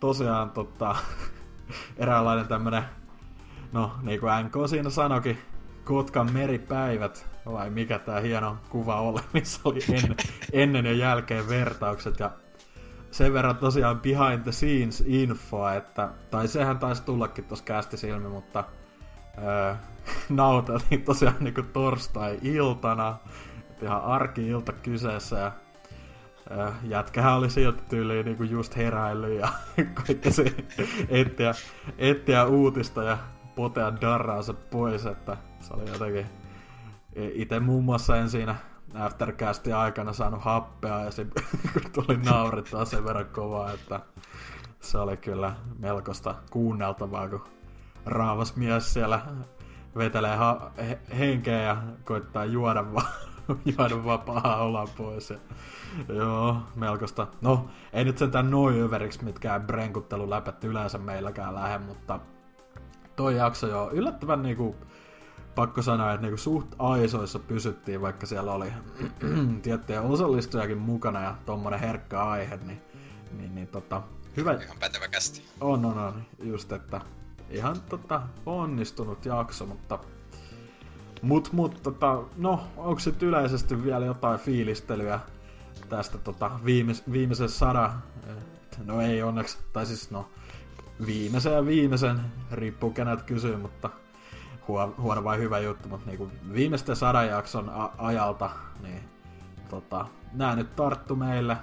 [SPEAKER 8] tosiaan tota, [laughs] eräänlainen tämmönen, no niin kuin NK siinä sanokin, Kotkan meripäivät, vai mikä tää hieno kuva oli, [laughs] missä oli ennen, ennen ja jälkeen vertaukset. Ja sen verran tosiaan behind the scenes infoa, että, tai sehän taisi tullakin tossa kästi silmi, mutta öö, [laughs] nauteltiin tosiaan niinku torstai-iltana, ihan arki-ilta kyseessä ja öö, jätkähän oli silti tyyliin niinku just heräillyt ja koitti etsiä, etsiä uutista ja potea darraansa pois, että se oli jotenkin itse muun muassa en siinä Aftercastin aikana saanut happea ja se [laughs] tuli naurittaa sen verran kovaa, että se oli kyllä melkoista kuunneltavaa, kun raavas mies siellä vetelee ha- he- henkeä ja koittaa juoda vaan, [laughs] juoda vaan pahaa ollaan pois. Ja, joo, melkoista. No, ei nyt sentään noin överiksi mitkään brenkutteluläpät yleensä meilläkään lähde, mutta toi jakso jo yllättävän niinku, pakko sanoa, että niinku suht aisoissa pysyttiin, vaikka siellä oli [clears throat] tiettyjä osallistujakin mukana ja tommonen herkkä aihe, niin, niin, niin tota, hyvä.
[SPEAKER 10] Ihan pätevä kästi.
[SPEAKER 8] On, on, on. Just, että ihan tota, onnistunut jakso, mutta Mut, mut tota, no, onko sitten yleisesti vielä jotain fiilistelyä tästä tota, viimeis, viimeisen sada, no ei onneksi, tai siis no, viimeisen ja viimeisen, riippuu kenet kysyy, mutta huono, vai hyvä juttu, mutta niinku viimeisten sadan jakson a- ajalta, niin tota, nää nyt tarttu meille,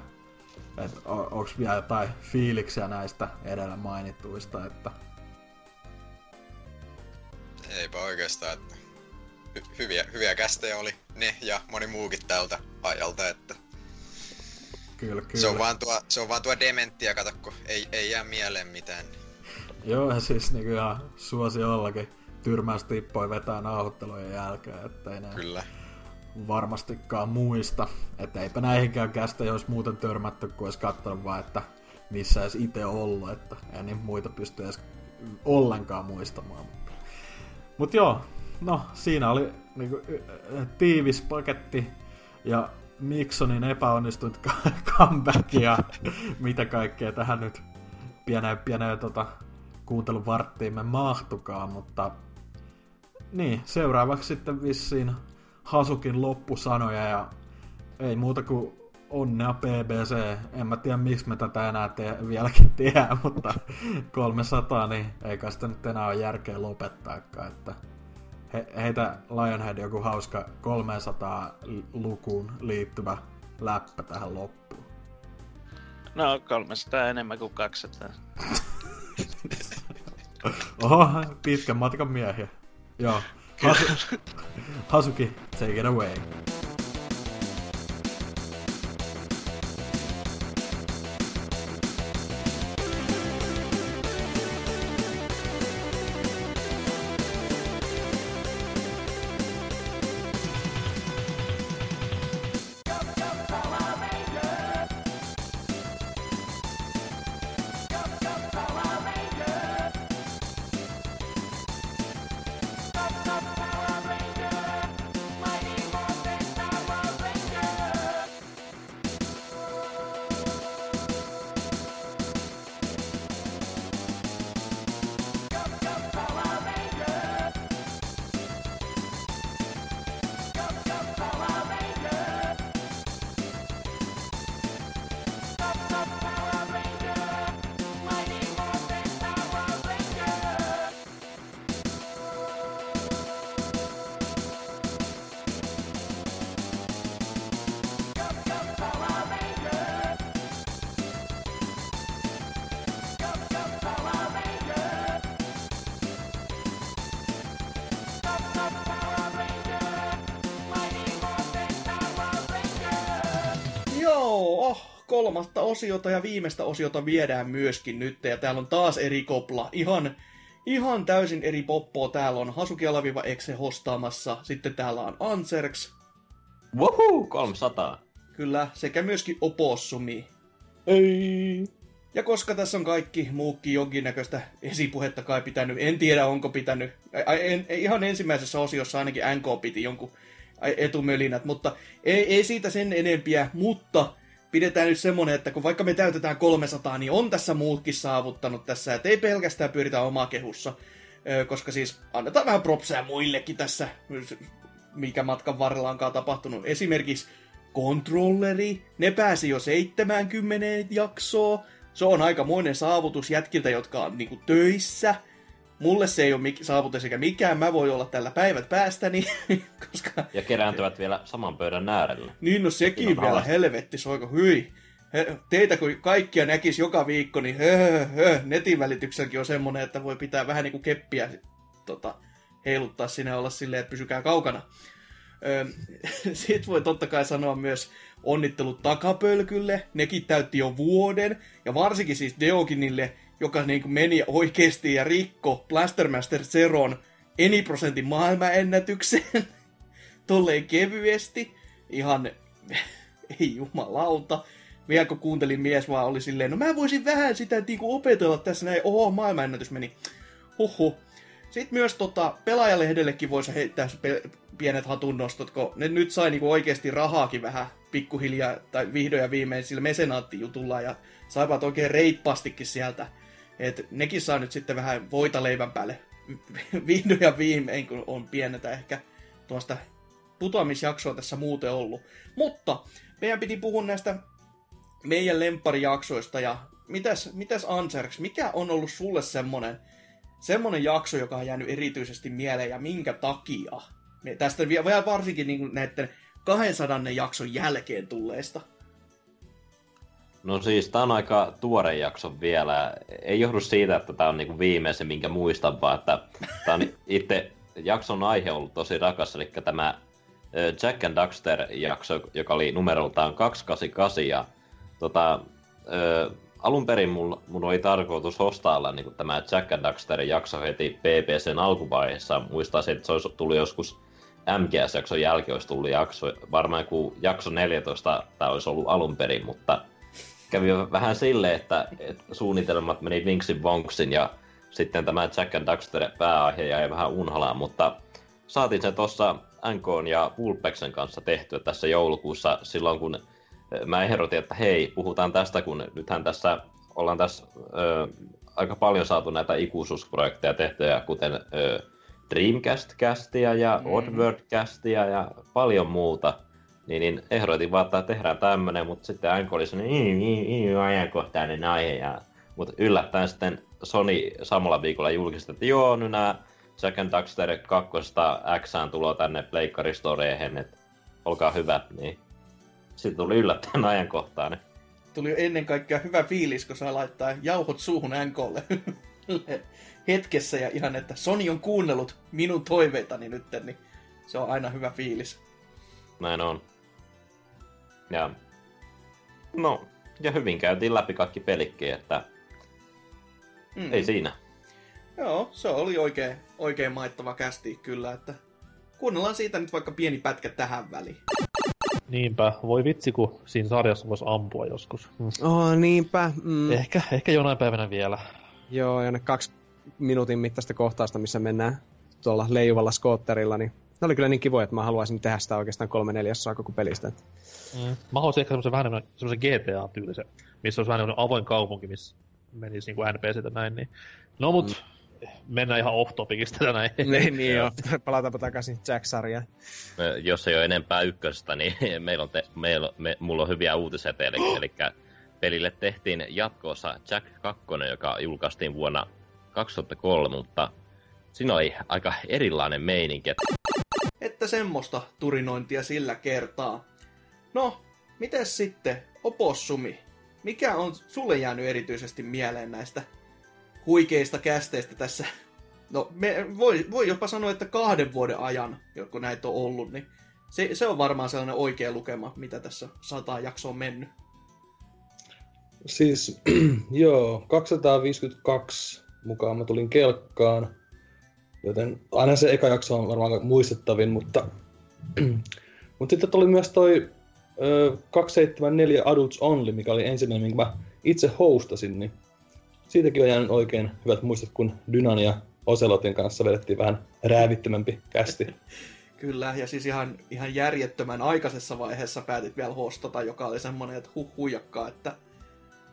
[SPEAKER 8] että onko vielä jotain fiiliksiä näistä edellä mainittuista, että
[SPEAKER 10] Eipä oikeastaan, että hy- hyviä, hyviä kästejä oli ne ja moni muukin tältä ajalta, että
[SPEAKER 8] kyllä, kyllä.
[SPEAKER 10] se on vaan tuo, se on vaan tuo dementtiä, kato, kun ei, ei jää mieleen mitään.
[SPEAKER 8] Joo, ja siis niin ihan suosiollakin tyrmäystippoi vetää nauhoittelujen jälkeen, että ei
[SPEAKER 10] Kyllä.
[SPEAKER 8] varmastikaan muista. Että eipä näihinkään kästä jos muuten törmätty, kun olisi katsonut vaan, että missä edes itse ollut, että ei niin muita pysty edes ollenkaan muistamaan. Mutta, Mut joo, no siinä oli niinku, tiivis paketti ja Miksonin epäonnistunut [laughs] comeback ja mitä kaikkea tähän nyt pieneen, pieneen tota, kuuntelun varttiimme mahtukaan, mutta niin, seuraavaksi sitten vissiin Hasukin loppusanoja ja ei muuta kuin onnea BBC. En mä tiedä miksi me tätä enää te- vieläkin tehdään, [laughs] mutta 300 niin ei kai sitä nyt enää ole järkeä lopettaakaan, että he, heitä Lionhead joku hauska 300 lukuun liittyvä läppä tähän loppuun.
[SPEAKER 5] No 300 enemmän kuin 200. [laughs]
[SPEAKER 8] Oho, pitkän matkan miehiä. Joo. Hasu, Hasuki, take it away.
[SPEAKER 1] Kolmatta osiota ja viimeistä osiota viedään myöskin nyt. Ja täällä on taas eri kopla. Ihan, ihan täysin eri poppoa. Täällä on Hasuki Alaviva Exe hostaamassa. Sitten täällä on Anserks.
[SPEAKER 9] Woohoo, 300.
[SPEAKER 1] Kyllä, sekä myöskin Opossumi.
[SPEAKER 9] Ei.
[SPEAKER 1] Ja koska tässä on kaikki muukin jonkinnäköistä esipuhetta kai pitänyt, en tiedä onko pitänyt, ai, en, ihan ensimmäisessä osiossa ainakin NK piti jonkun etumölinät, mutta ei, ei siitä sen enempiä, mutta pidetään nyt semmonen, että kun vaikka me täytetään 300, niin on tässä muutkin saavuttanut tässä, että ei pelkästään pyöritä omaa kehussa, koska siis annetaan vähän propseja muillekin tässä, mikä matkan varrella onkaan tapahtunut. Esimerkiksi Controlleri, ne pääsi jo 70 jaksoa, se on aikamoinen saavutus jätkiltä, jotka on niinku töissä. Mulle se ei ole mik- saavutus eikä mikään, mä voin olla tällä päivät päästäni, [laughs] koska...
[SPEAKER 9] Ja kerääntyvät vielä saman pöydän äärellä.
[SPEAKER 1] Niin, no sekin
[SPEAKER 9] Siinä on
[SPEAKER 1] vielä, helvetti, soiko hyi. He- Teitä kun kaikkia näkisi joka viikko, niin hö, hö, netin välitykselläkin on semmonen, että voi pitää vähän niinku keppiä tota, heiluttaa sinne olla silleen, että pysykää kaukana. [laughs] Sitten voi totta kai sanoa myös onnittelut takapölkylle, nekin täytti jo vuoden, ja varsinkin siis Deoginille, joka niin kuin meni oikeasti ja rikko Blastermaster Zeron eniprosentin maailmanennätykseen [laughs] tolleen kevyesti. Ihan, [laughs] ei jumalauta. Vielä kun kuuntelin mies vaan oli silleen, no mä voisin vähän sitä niinku opetella tässä näin, oho, maailmanennätys meni. Huhhuh. Sitten myös tota, pelaajalehdellekin voisi heittää pienet hatunnostot, kun ne nyt sai niinku oikeasti rahaakin vähän pikkuhiljaa, tai vihdoin ja viimein sillä mesenaattijutulla, ja saivat oikein reippastikin sieltä. Et nekin saa nyt sitten vähän voita leivän päälle [laughs] vihdoin ja viimein, kun on pienetä ehkä tuosta putoamisjaksoa tässä muuten ollut. Mutta meidän piti puhua näistä meidän lempparijaksoista ja mitäs, mitäs Anserks, mikä on ollut sulle semmonen, semmonen jakso, joka on jäänyt erityisesti mieleen ja minkä takia? Me tästä vielä varsinkin niin näiden 200 jakson jälkeen tulleesta.
[SPEAKER 9] No siis, tää on aika tuore jakso vielä. Ei johdu siitä, että tää on niinku viimeisen, minkä muistan, vaan että tää on itse jakson aihe ollut tosi rakas, eli tämä Jack and Daxter-jakso, joka oli numeroltaan 288, ja tota, ö, alun perin mun, mun oli tarkoitus hostailla niin tämä Jack and Daxterin jakso heti BBCn alkuvaiheessa. Muistaisin, että se olisi tullut joskus MGS-jakson jälkeen olisi tullut jakso, varmaan kuin jakso 14 tämä olisi ollut alun perin, mutta kävi vähän silleen, että, että suunnitelmat meni vinksin vonksin ja sitten tämä Jack and Daxter pääaihe jäi vähän unhalaan, mutta saatiin se tuossa NK ja Pulpexen kanssa tehtyä tässä joulukuussa silloin, kun mä ehdotin, että hei, puhutaan tästä, kun nythän tässä ollaan tässä ö, aika paljon saatu näitä ikuisuusprojekteja tehtyä, kuten ö, Dreamcast-kästiä ja mm. Oddworld-kästiä ja paljon muuta. Niin, niin ehdotin vaan, että tehdään tämmönen, mutta sitten NK oli sellainen niin, niin, niin, ajankohtainen aihe. Ja, mutta yllättäen sitten Sony samalla viikolla julkisti, että joo, nyt nämä and Daxter 2 X tulo tänne Pleikkaristoreihin, että olkaa hyvät, niin sitten tuli yllättäen ajankohtainen.
[SPEAKER 1] Tuli ennen kaikkea hyvä fiilis, kun saa laittaa jauhot suuhun NKlle [laughs] hetkessä ja ihan, että Sony on kuunnellut minun toiveitani nyt, niin se on aina hyvä fiilis.
[SPEAKER 9] Näin on. Ja, no, ja hyvin käytiin läpi kaikki pelikkiä, että mm. ei siinä.
[SPEAKER 1] Joo, se oli oikein, oikein maittava kästi kyllä, että kuunnellaan siitä nyt vaikka pieni pätkä tähän väliin.
[SPEAKER 2] Niinpä, voi vitsi, kun siinä sarjassa voisi ampua joskus. Mm.
[SPEAKER 13] Oh, niinpä. Mm.
[SPEAKER 2] Ehkä, ehkä jonain päivänä vielä.
[SPEAKER 13] Joo, ja ne kaksi minuutin mittaista kohtausta, missä mennään tuolla leijuvalla skootterilla, niin ne oli kyllä niin kivoja, että mä haluaisin tehdä sitä oikeastaan kolme neljäsosaa koko pelistä.
[SPEAKER 2] Mm. Mä haluaisin ehkä semmoisen vähän enemmän semmoisen GTA-tyylisen, missä olisi vähän avoin kaupunki, missä menisi niin kuin NPCtä näin. Niin. No mut, mm. mennään ihan off-topicista näin.
[SPEAKER 13] niin, [laughs] niin joo. Palataanpa takaisin Jack-sarjaan.
[SPEAKER 9] Jos ei ole enempää ykköstä, niin [laughs] meillä on te, meillä, me, mulla on hyviä uutisia teille. Eli [gasps] pelille tehtiin jatkoossa Jack 2, joka julkaistiin vuonna 2003, mutta siinä oli aika erilainen meininki.
[SPEAKER 1] Että semmoista turinointia sillä kertaa. No, miten sitten Opossumi? Mikä on sulle jäänyt erityisesti mieleen näistä huikeista kästeistä tässä? No, me, voi, voi jopa sanoa, että kahden vuoden ajan, kun näitä on ollut, niin se, se on varmaan sellainen oikea lukema, mitä tässä sata jaksoa on mennyt.
[SPEAKER 14] Siis, [clears throat] joo, 252 mukaan mä tulin kelkkaan. Joten aina se eka jakso on varmaan muistettavin, mutta, [clears throat] mutta sitten tuli myös toi ö, 274 Adults Only, mikä oli ensimmäinen, minkä mä itse hostasin, niin siitäkin on jäänyt oikein hyvät muistot, kun Dynan ja Ocelotin kanssa vedettiin vähän räävittömämpi kästi. [laughs]
[SPEAKER 1] Kyllä, ja siis ihan, ihan järjettömän aikaisessa vaiheessa päätit vielä hostata, joka oli semmoinen, että huh huijakkaa, että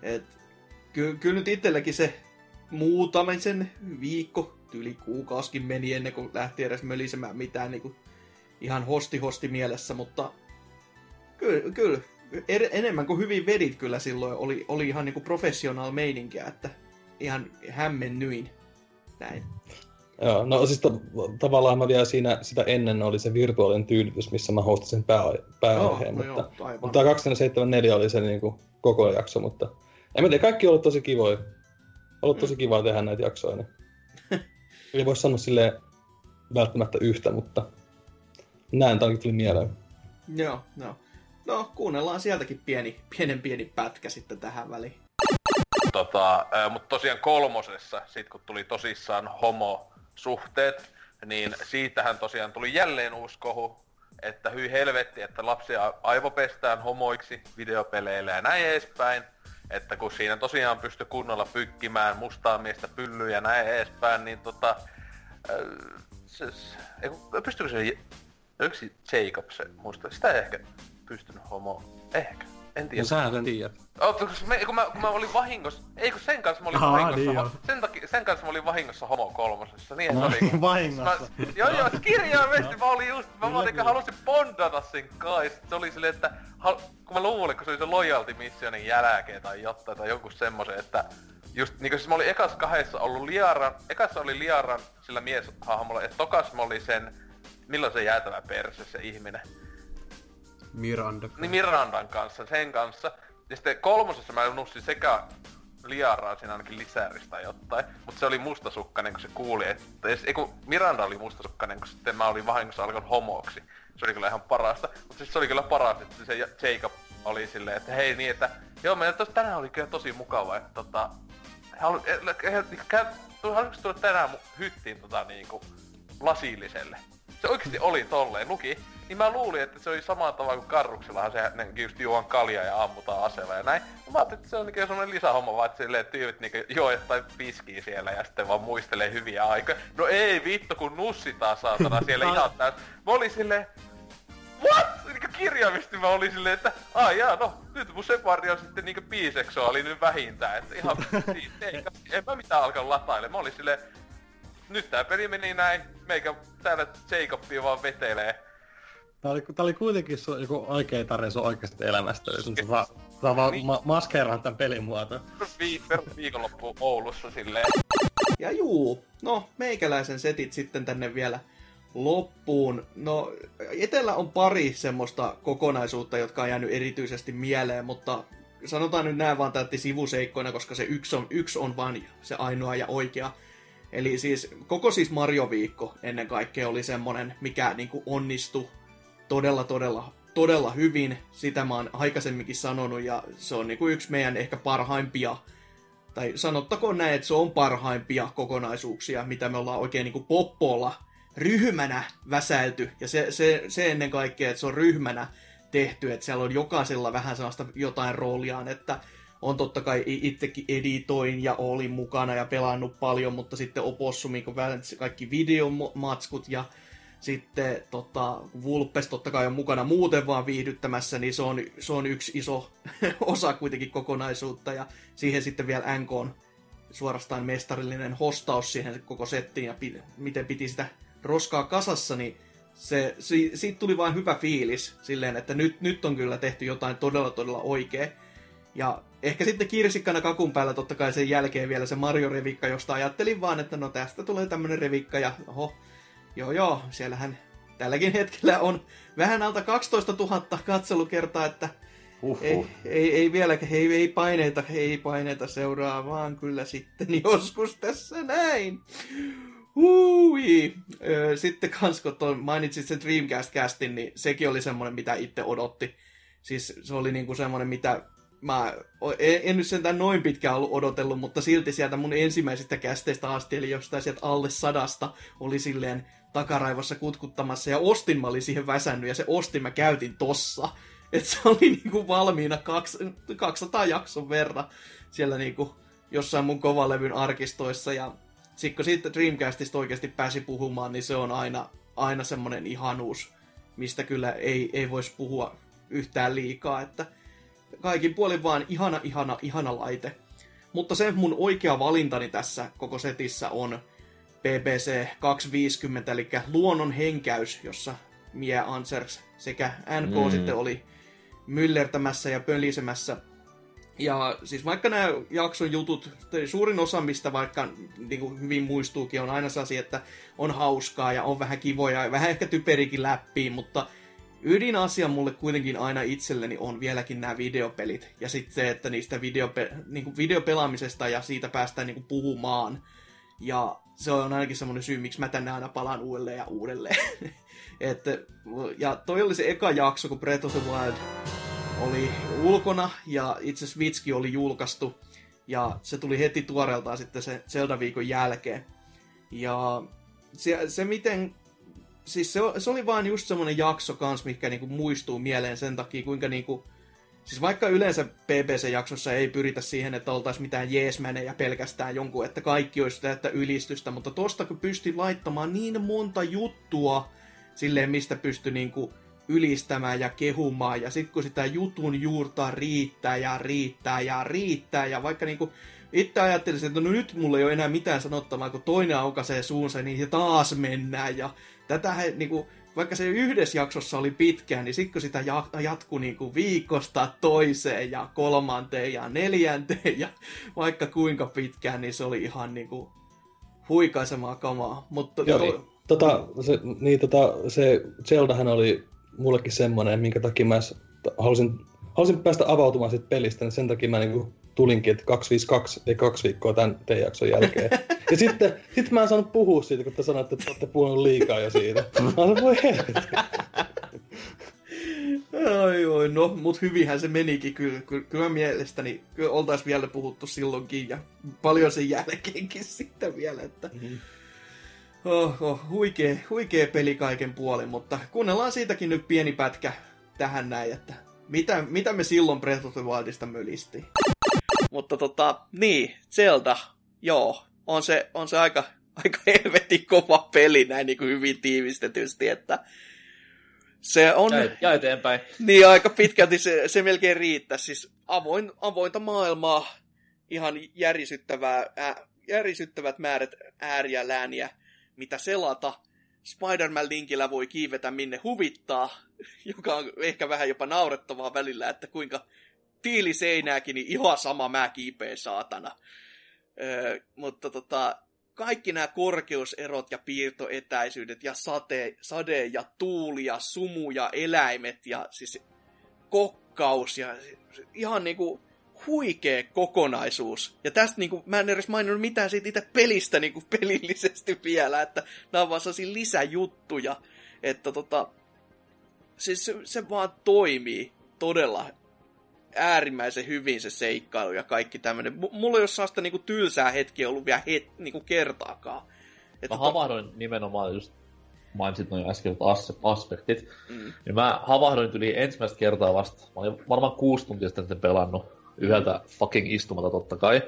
[SPEAKER 1] et, ky, kyllä nyt itselläkin se muutamisen viikko, yli kuukauskin meni ennen kuin lähti edes mölisemään mitään niin kuin ihan hosti-hosti mielessä, mutta kyllä, kyllä er, enemmän kuin hyvin vedit kyllä silloin, oli, oli ihan niin kuin professional meininkiä, että ihan hämmennyin näin.
[SPEAKER 14] Joo, no siis to, tavallaan mä vielä siinä, sitä ennen oli se virtuaalinen tyydytys, missä mä hostasin pää, pääaiheen, no mutta, joo, mutta tämä 274 oli se niin kuin, koko jakso, mutta en mä tiedä, kaikki on ollut tosi kivoja ollut tosi kiva tehdä näitä jaksoja. Niin. Ei voi sanoa silleen välttämättä yhtä, mutta näin tämä tuli mieleen.
[SPEAKER 1] Joo, no. No, kuunnellaan sieltäkin pieni, pienen pieni pätkä sitten tähän väliin.
[SPEAKER 3] Tota, mutta tosiaan kolmosessa, sit kun tuli tosissaan homo-suhteet, niin siitähän tosiaan tuli jälleen uusi kohu, että hyi helvetti, että lapsia aivopestään homoiksi videopeleillä ja näin edespäin että kun siinä tosiaan pystyi kunnolla pykkimään mustaa miestä pyllyä ja näin edespäin, niin tota... Äh, se, yksi Jacob se, muista, sitä ei ehkä pystynyt homo, ehkä, en tiedä.
[SPEAKER 14] No sä sen tiedät.
[SPEAKER 3] Me, kun, mä, kun mä olin vahingossa, ei kun sen kanssa mä olin
[SPEAKER 8] Aa,
[SPEAKER 3] vahingossa,
[SPEAKER 8] niin
[SPEAKER 3] ho- sen, takia, sen kanssa mä olin vahingossa Homo kolmosessa, niin se
[SPEAKER 8] No,
[SPEAKER 3] oli. kun-
[SPEAKER 8] vahingossa.
[SPEAKER 3] Mä, joo joo, kirjaimesti mä olin just, mä vaan halusin bondata sen kai, sit se oli silleen, että hal, kun mä luulin, kun se oli se loyalty missionin jälkeen tai jotain tai joku semmosen, että just niinku siis mä olin ekas kahdessa ollut Liaran, ekassa oli Liaran sillä mieshahmolla, ja tokas mä olin sen, milloin se jäätävä perse se ihminen.
[SPEAKER 8] Miranda.
[SPEAKER 3] Niin Mirandan kanssa, sen kanssa. Ja sitten kolmosessa mä nussin sekä Liaraa siinä ainakin lisäristä tai jotain, mutta se oli mustasukkainen, kun se kuuli, että... Ei kun Miranda oli mustasukkainen, kun sitten mä olin vahingossa alkanut homoksi. Se oli kyllä ihan parasta. Mutta siis se oli kyllä paras, että se Jacob oli silleen, että hei niin, että... Joo, meillä tos, tänään oli kyllä tosi mukava, että tota... Halu, eh, eh, haluatko tulla tänään hyttiin tota niinku lasilliselle? Se oikeesti oli tolleen, luki. Niin mä luulin, että se oli samalla tavalla kuin karruksellahan se ne just juon kaljaa ja ammutaan aseella ja näin. Mä ajattelin, että se on niinku semmonen lisähomma vaan, että silleen tyypit niinku juo jotain piskiä siellä ja sitten vaan muistelee hyviä aikoja. No ei vittu, kun nussitaan saatana siellä [laughs] ihan täys. Mä olin silleen, what? Niinku kirjaimisesti mä olin silleen, että ai jaa, no nyt mun separi on sitten niinku biseksuaali nyt vähintään. Että ihan [laughs] siis, ei, en mä mitään alkanut lataille. Mä olin silleen, nyt tää peli meni näin, meikä täällä Jacobia vaan vetelee.
[SPEAKER 15] Tää oli, tää oli kuitenkin sun joku oikea tarina sun oikeasta elämästä. Eli sun saa, saa vaan ma- maskeeraan tän pelin muoto.
[SPEAKER 3] Vi- viikonloppu Oulussa silleen.
[SPEAKER 1] Ja juu, no meikäläisen setit sitten tänne vielä loppuun. No, Etelä on pari semmoista kokonaisuutta, jotka on jäänyt erityisesti mieleen, mutta sanotaan nyt nämä vaan täytti sivuseikkoina, koska se yksi on, yksi on vaan se ainoa ja oikea. Eli siis koko siis Mario-viikko ennen kaikkea oli semmonen, mikä niinku onnistui todella, todella, todella hyvin. Sitä mä oon aikaisemminkin sanonut ja se on niinku yksi meidän ehkä parhaimpia tai sanottakoon näin, että se on parhaimpia kokonaisuuksia, mitä me ollaan oikein niin poppolla ryhmänä väsäilty. Ja se, se, se ennen kaikkea, että se on ryhmänä tehty, että siellä on jokaisella vähän sellaista jotain rooliaan, että on totta kai itsekin editoin ja olin mukana ja pelannut paljon, mutta sitten Opossumi, kun kaikki videomatskut ja sitten tota, Vulpes totta kai on mukana muuten vaan viihdyttämässä, niin se on, se on yksi iso [laughs] osa kuitenkin kokonaisuutta. Ja siihen sitten vielä NK on suorastaan mestarillinen hostaus siihen koko settiin ja pi- miten piti sitä roskaa kasassa, niin se, si, siitä tuli vain hyvä fiilis silleen, että nyt, nyt on kyllä tehty jotain todella todella oikein. Ja ehkä sitten kirsikkana kakun päällä totta kai sen jälkeen vielä se Mario-revikka, josta ajattelin vaan, että no tästä tulee tämmönen revikka ja oho, Joo joo, siellähän tälläkin hetkellä on vähän alta 12 000 katselukertaa, että
[SPEAKER 9] Uhuh.
[SPEAKER 1] ei, ei, ei vielä, ei, ei paineita, ei paineita seuraa, vaan kyllä sitten [laughs] joskus tässä näin. Hui. Sitten kans kun tuon mainitsit sen Dreamcast-castin, niin sekin oli semmoinen, mitä itse odotti. Siis se oli niinku semmoinen, mitä mä en, en nyt sentään noin pitkään ollut odotellut, mutta silti sieltä mun ensimmäisistä kästeistä asti, eli jostain sieltä alle sadasta, oli silleen takaraivossa kutkuttamassa, ja ostin mä olin siihen väsännyt, ja se ostin mä käytin tossa. Että se oli niinku valmiina kaks, 200 jakson verran siellä niinku jossain mun kovalevyn arkistoissa, ja sitten kun siitä Dreamcastista oikeasti pääsi puhumaan, niin se on aina, aina semmonen ihanuus, mistä kyllä ei, ei voisi puhua yhtään liikaa, että kaikin puolin vaan ihana, ihana, ihana laite. Mutta se mun oikea valintani tässä koko setissä on BBC 250, eli Luonnon henkäys, jossa Mia Ansers sekä NK
[SPEAKER 9] Mm.
[SPEAKER 1] sitten oli myllertämässä ja pölisemässä. Ja siis vaikka nämä jakson jutut, suurin osa mistä vaikka niin kuin hyvin muistuukin, on aina sellaisia, että on hauskaa ja on vähän kivoja ja vähän ehkä typerikin läppiin, mutta ydinasia mulle kuitenkin aina itselleni on vieläkin nämä videopelit. Ja sitten se, että niistä videope- niin kuin videopelaamisesta ja siitä päästään niin kuin puhumaan. Ja se on ainakin semmoinen syy, miksi mä tänne aina palaan uudelleen ja uudelleen. [laughs] että, ja toi oli se eka jakso, kun Breath of the Wild oli ulkona ja itse Switchkin oli julkaistu. Ja se tuli heti tuoreeltaan sitten se Zelda-viikon jälkeen. Ja se, se miten siis se, se oli vaan just semmonen jakso kans, mikä niinku muistuu mieleen sen takia, kuinka niinku... Siis vaikka yleensä BBC-jaksossa ei pyritä siihen, että oltaisiin mitään jeesmänejä pelkästään jonkun, että kaikki olisi täyttä ylistystä, mutta tosta kun pystyi laittamaan niin monta juttua silleen, mistä pystyi niinku ylistämään ja kehumaan, ja sitten kun sitä jutun juurta riittää ja riittää ja riittää, ja vaikka niinku itse ajattelisin, että no nyt mulla ei ole enää mitään sanottavaa, kun toinen aukaisee suunsa, niin taas mennään, ja tätä he, niinku, vaikka se yhdessä jaksossa oli pitkään, niin sitten kun sitä ja- jatkuu niinku viikosta toiseen ja kolmanteen ja neljänteen ja vaikka kuinka pitkään, niin se oli ihan niinku huikaisemaa kamaa. Mutta
[SPEAKER 14] Joo,
[SPEAKER 1] to-
[SPEAKER 14] Tota, se, niin, tota, se Zeldahan oli mullekin semmonen, minkä takia mä halusin, halusin päästä avautumaan siitä pelistä, niin sen takia mä niinku tulinkin, että 252 ei kaksi viikkoa tämän teidän jakson jälkeen. [laughs] ja sitten sit mä en saanut puhua siitä, kun te sanoitte, että te olette puhunut liikaa jo siitä. Mä sanoin, voi helvetti. [laughs]
[SPEAKER 1] Ai oi, no, mut hyvinhän se menikin kyllä. Kyllä, kyllä mielestäni kyllä oltais vielä puhuttu silloinkin ja paljon sen jälkeenkin [laughs] sitten vielä, että
[SPEAKER 14] Mm-hmm.
[SPEAKER 1] oh, oh, huikee, huikee peli kaiken puolin, mutta kuunnellaan siitäkin nyt pieni pätkä tähän näin, että mitä, mitä me silloin Breath of the Wildista mölistiin. Mutta tota, niin, Zelda, joo, on se, on se aika, [laughs] aika helvetin kova peli näin niin kuin hyvin tiivistetysti, että se on...
[SPEAKER 2] Ja, ja eteenpäin.
[SPEAKER 1] Niin, aika pitkälti se, se melkein riittää. Siis avoin, avointa maailmaa, ihan järisyttävää, ää, järisyttävät määrät ääriä, lääniä, mitä selata. Spider-Man-linkillä voi kiivetä minne huvittaa, [laughs] joka on ehkä vähän jopa naurettavaa välillä, että kuinka tiiliseinääkin, niin ihan sama mä kiipeen saatana. Öö, mutta tota, kaikki nämä korkeuserot ja piirtoetäisyydet ja sate, sade ja tuuli ja sumu ja eläimet ja siis kokkaus ja ihan niinku huikea kokonaisuus. Ja tästä niinku, mä en edes maininnut mitään siitä itse pelistä niinku pelillisesti vielä, että nämä on vaan lisäjuttuja, että tota, siis se, se vaan toimii todella äärimmäisen hyvin se seikkailu ja kaikki tämmöinen. M- mulla ei ole sellaista niinku tylsää hetkiä ollut vielä het, niinku kertaakaan.
[SPEAKER 2] Mä havahdoin nimenomaan just mainitsit noin äsken as- aspektit,
[SPEAKER 1] Mm.
[SPEAKER 2] niin mä havahdoin yli ensimmäistä kertaa vasta, mä olin varmaan kuusi tuntia sitten pelannut yhdeltä fucking istumalta totta kai,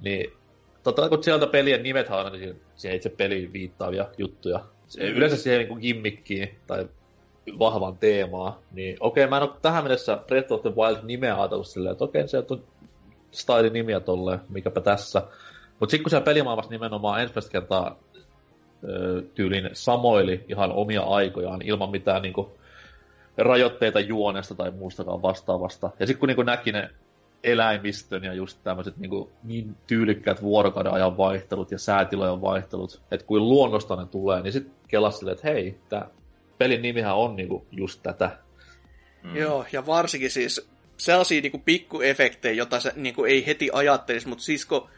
[SPEAKER 2] niin totta kai kun sieltä pelien nimet on aina siihen- siihen itse peliin viittaavia juttuja, se,
[SPEAKER 1] Mm.
[SPEAKER 2] yleensä siihen niin gimmikkiin tai vahvan teemaa, niin okei, mä en ole tähän mennessä Breath of the Wild nimeä ajatellut silleen, että okei, sieltä on style nimiä tolleen, mikäpä tässä. Mutta sitten kun siellä pelimaailmassa nimenomaan ensimmäistä kertaa ö, tyylin samoili ihan omia aikojaan ilman mitään niinku, rajoitteita juonesta tai muustakaan vastaavasta. Ja sitten kun niinku näki ne eläimistön ja just tämmöiset niinku, niin tyylikkäät vuorokauden ajan vaihtelut ja säätilojen vaihtelut, että kuin luonnosta ne tulee, niin sitten kelasi että hei, tämä pelin nimihän on niinku just tätä.
[SPEAKER 1] Mm. Joo, ja varsinkin siis sellaisia niinku pikkuefektejä, jota sä niinku ei heti ajattelisi, mutta siis kun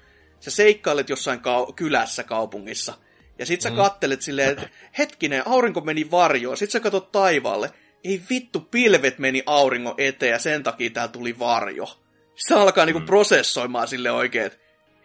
[SPEAKER 1] sä seikkailet jossain kau- kylässä kaupungissa, ja sit sä
[SPEAKER 2] Mm.
[SPEAKER 1] mm. kattelet silleen, että hetkinen, aurinko meni varjoon, sit sä katsot taivaalle, ei vittu, pilvet meni auringon eteen ja sen takia täällä tuli varjo. Se alkaa niinku prosessoimaan sille oikein, että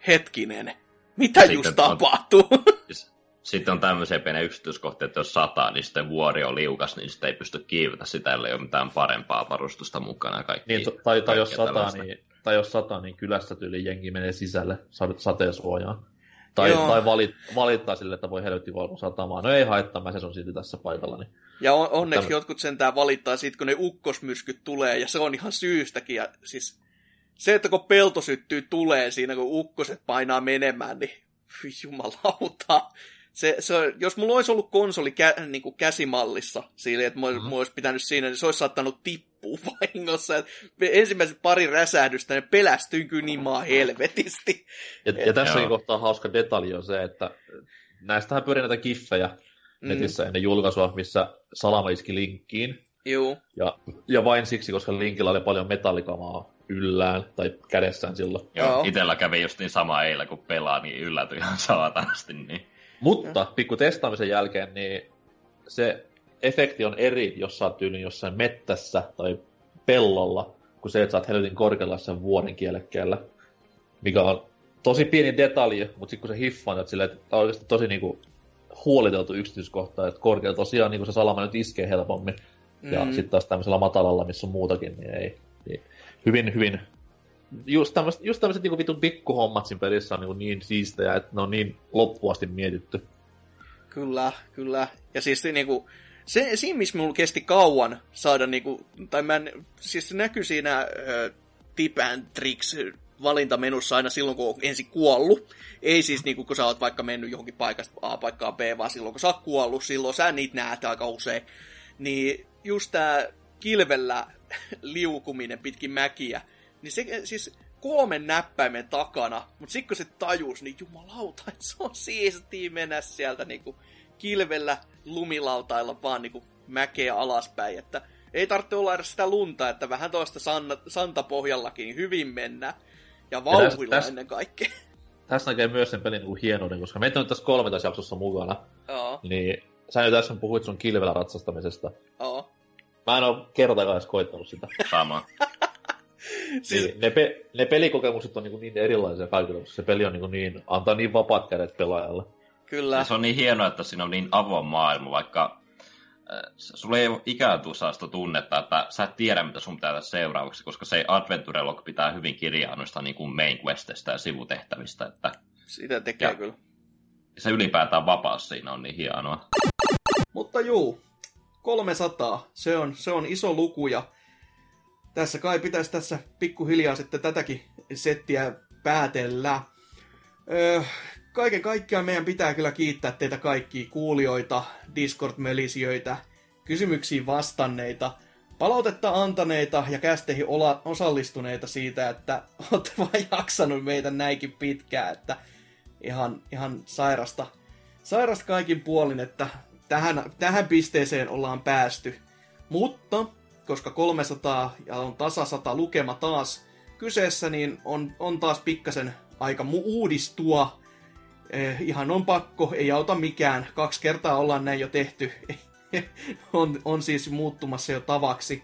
[SPEAKER 1] hetkinen, mitä
[SPEAKER 9] Sitten
[SPEAKER 1] just
[SPEAKER 9] on-
[SPEAKER 1] tapahtuu? [laughs]
[SPEAKER 9] Sitten on tämmöisiä pieniä yksityiskohtia, että jos sataa, niin sitten vuori on liukas, niin sitten ei pysty kiivetä sitä, ellei ole mitään parempaa varustusta mukana kaikki.
[SPEAKER 2] Niin, tai, tai, jos
[SPEAKER 9] kaikkea
[SPEAKER 2] sataa, niin, tai jos sataa, niin kylässä tyyli jengi menee sisälle sa- sateensuojaan. Tai,
[SPEAKER 1] Joo.
[SPEAKER 2] tai valit, valittaa sille, että voi helvetti valko satamaan. No ei haittaa, mä on silti tässä paikalla. Niin.
[SPEAKER 1] Ja on, onneksi
[SPEAKER 2] Tämmö-
[SPEAKER 1] jotkut sentään valittaa siitä, kun ne ukkosmyrskyt tulee, ja se on ihan syystäkin. Ja siis se, että kun pelto syttyy tulee siinä, kun ukkoset painaa menemään, niin [laughs] jumalauta. Se, se, jos mulla olisi ollut konsoli kä, niin kuin käsimallissa siinä, että mulla, mm-hmm. mulla olisi pitänyt siinä, niin se olisi saattanut tippua [laughs] vahingossa. Et ensimmäiset pari räsähdystä, ne pelästyy kyllä niin maan helvetisti.
[SPEAKER 2] Ja,
[SPEAKER 1] Et-
[SPEAKER 2] ja tässäkin
[SPEAKER 1] Joo.
[SPEAKER 2] kohtaa hauska detalji on se, että näistähän pyörii näitä kiffejä
[SPEAKER 1] Mm.
[SPEAKER 2] netissä ennen julkaisua, missä Salama iski linkkiin.
[SPEAKER 1] Juu.
[SPEAKER 2] Ja, ja vain siksi, koska linkillä oli paljon metallikamaa yllään tai kädessään silloin.
[SPEAKER 9] Joo, itellä kävi just niin sama eilen, kun pelaa, niin yllätyi ihan saatanasti. Niin.
[SPEAKER 2] Mutta pikku testaamisen jälkeen, niin se efekti on eri, jos sä oot tyyliin jossain mettässä tai pellolla, kuin se, että sä oot helvetin korkealla sen vuoden kielekkeellä. Mikä on tosi pieni detalji, mutta sitten kun se hiffaa, että silleen, että on oikeasti tosi niinku huoliteltu yksityiskohta, että korkealla tosiaan niinku se salama nyt iskee helpommin. Mm. Ja sitten taas tämmöisellä matalalla, missä on muutakin, niin ei. Niin hyvin, hyvin just tämmöiset, just tämmöiset niinku vitun pikkuhommat siinä pelissä on niinku niin siistejä, että ne on niin loppuasti mietitty.
[SPEAKER 1] Kyllä, kyllä. Ja siis niinku, se, siinä, missä mulla kesti kauan saada, niinku, tai mä en, siis se näkyy siinä ö, tip and tricks valintamenussa aina silloin, kun on ensin kuollut. Ei siis niinku, kun sä oot vaikka mennyt johonkin paikasta A paikkaan B, vaan silloin, kun sä oot kuollut, silloin sä niitä näet aika usein. Niin just tää kilvellä [laughs] liukuminen pitkin mäkiä, niin se siis kolmen näppäimen takana, mutta sitten kun se tajus, niin jumalauta, että se on siistiä mennä sieltä niinku kilvellä lumilautailla vaan niinku mäkeä alaspäin, että ei tarvitse olla edes sitä lunta, että vähän toista sanna, santapohjallakin niin hyvin mennä. Ja vauhilla
[SPEAKER 2] täs-
[SPEAKER 1] ennen kaikkea.
[SPEAKER 2] Tässä näkee myös sen pelin niin hienouden, koska meitä on nyt tässä 13 jaksossa mukana.
[SPEAKER 1] Joo,
[SPEAKER 2] Niin sä nyt tässä puhuit sun kilvellä ratsastamisesta.
[SPEAKER 1] joo.
[SPEAKER 2] Mä en oo kertaakaan edes koittanut sitä.
[SPEAKER 9] Sama.
[SPEAKER 1] Siis-
[SPEAKER 2] Niin, ne, pe- ne pelikokemukset on niin, niin erilaisia kaikille, koska se peli on niin, niin, antaa niin vapaat kädet pelaajalle.
[SPEAKER 1] Kyllä.
[SPEAKER 9] Ja se on niin hienoa, että siinä on niin avoin maailma, vaikka äh, sulla ei ole ikään kuin sellaista tunnetta, että sä et tiedä, mitä sun pitää tehdä seuraavaksi, koska se Adventure Log pitää hyvin kirjaa noista niin kuin main questista ja sivutehtävistä, että
[SPEAKER 1] Sitä tekee
[SPEAKER 9] Ja-
[SPEAKER 1] kyllä.
[SPEAKER 9] se ylipäätään vapaus siinä on niin hienoa.
[SPEAKER 1] Mutta juu, 300, se on, se on iso luku ja tässä kai pitäisi tässä pikkuhiljaa sitten tätäkin settiä päätellä. Öö, kaiken kaikkiaan meidän pitää kyllä kiittää teitä kaikkia kuulijoita, Discord-melisijöitä, kysymyksiin vastanneita, palautetta antaneita ja kästeihin osallistuneita siitä, että [laughs] olette vaan jaksanut meitä näinkin pitkään, että ihan, ihan sairasta, sairasta kaikin puolin, että tähän, tähän pisteeseen ollaan päästy. Mutta, koska 300 ja on tasa 100 lukema taas kyseessä, niin on, on taas pikkasen aika mu- uudistua. Eh, ihan on pakko, ei auta mikään. Kaksi kertaa ollaan näin jo tehty. [laughs] on, on siis muuttumassa jo tavaksi.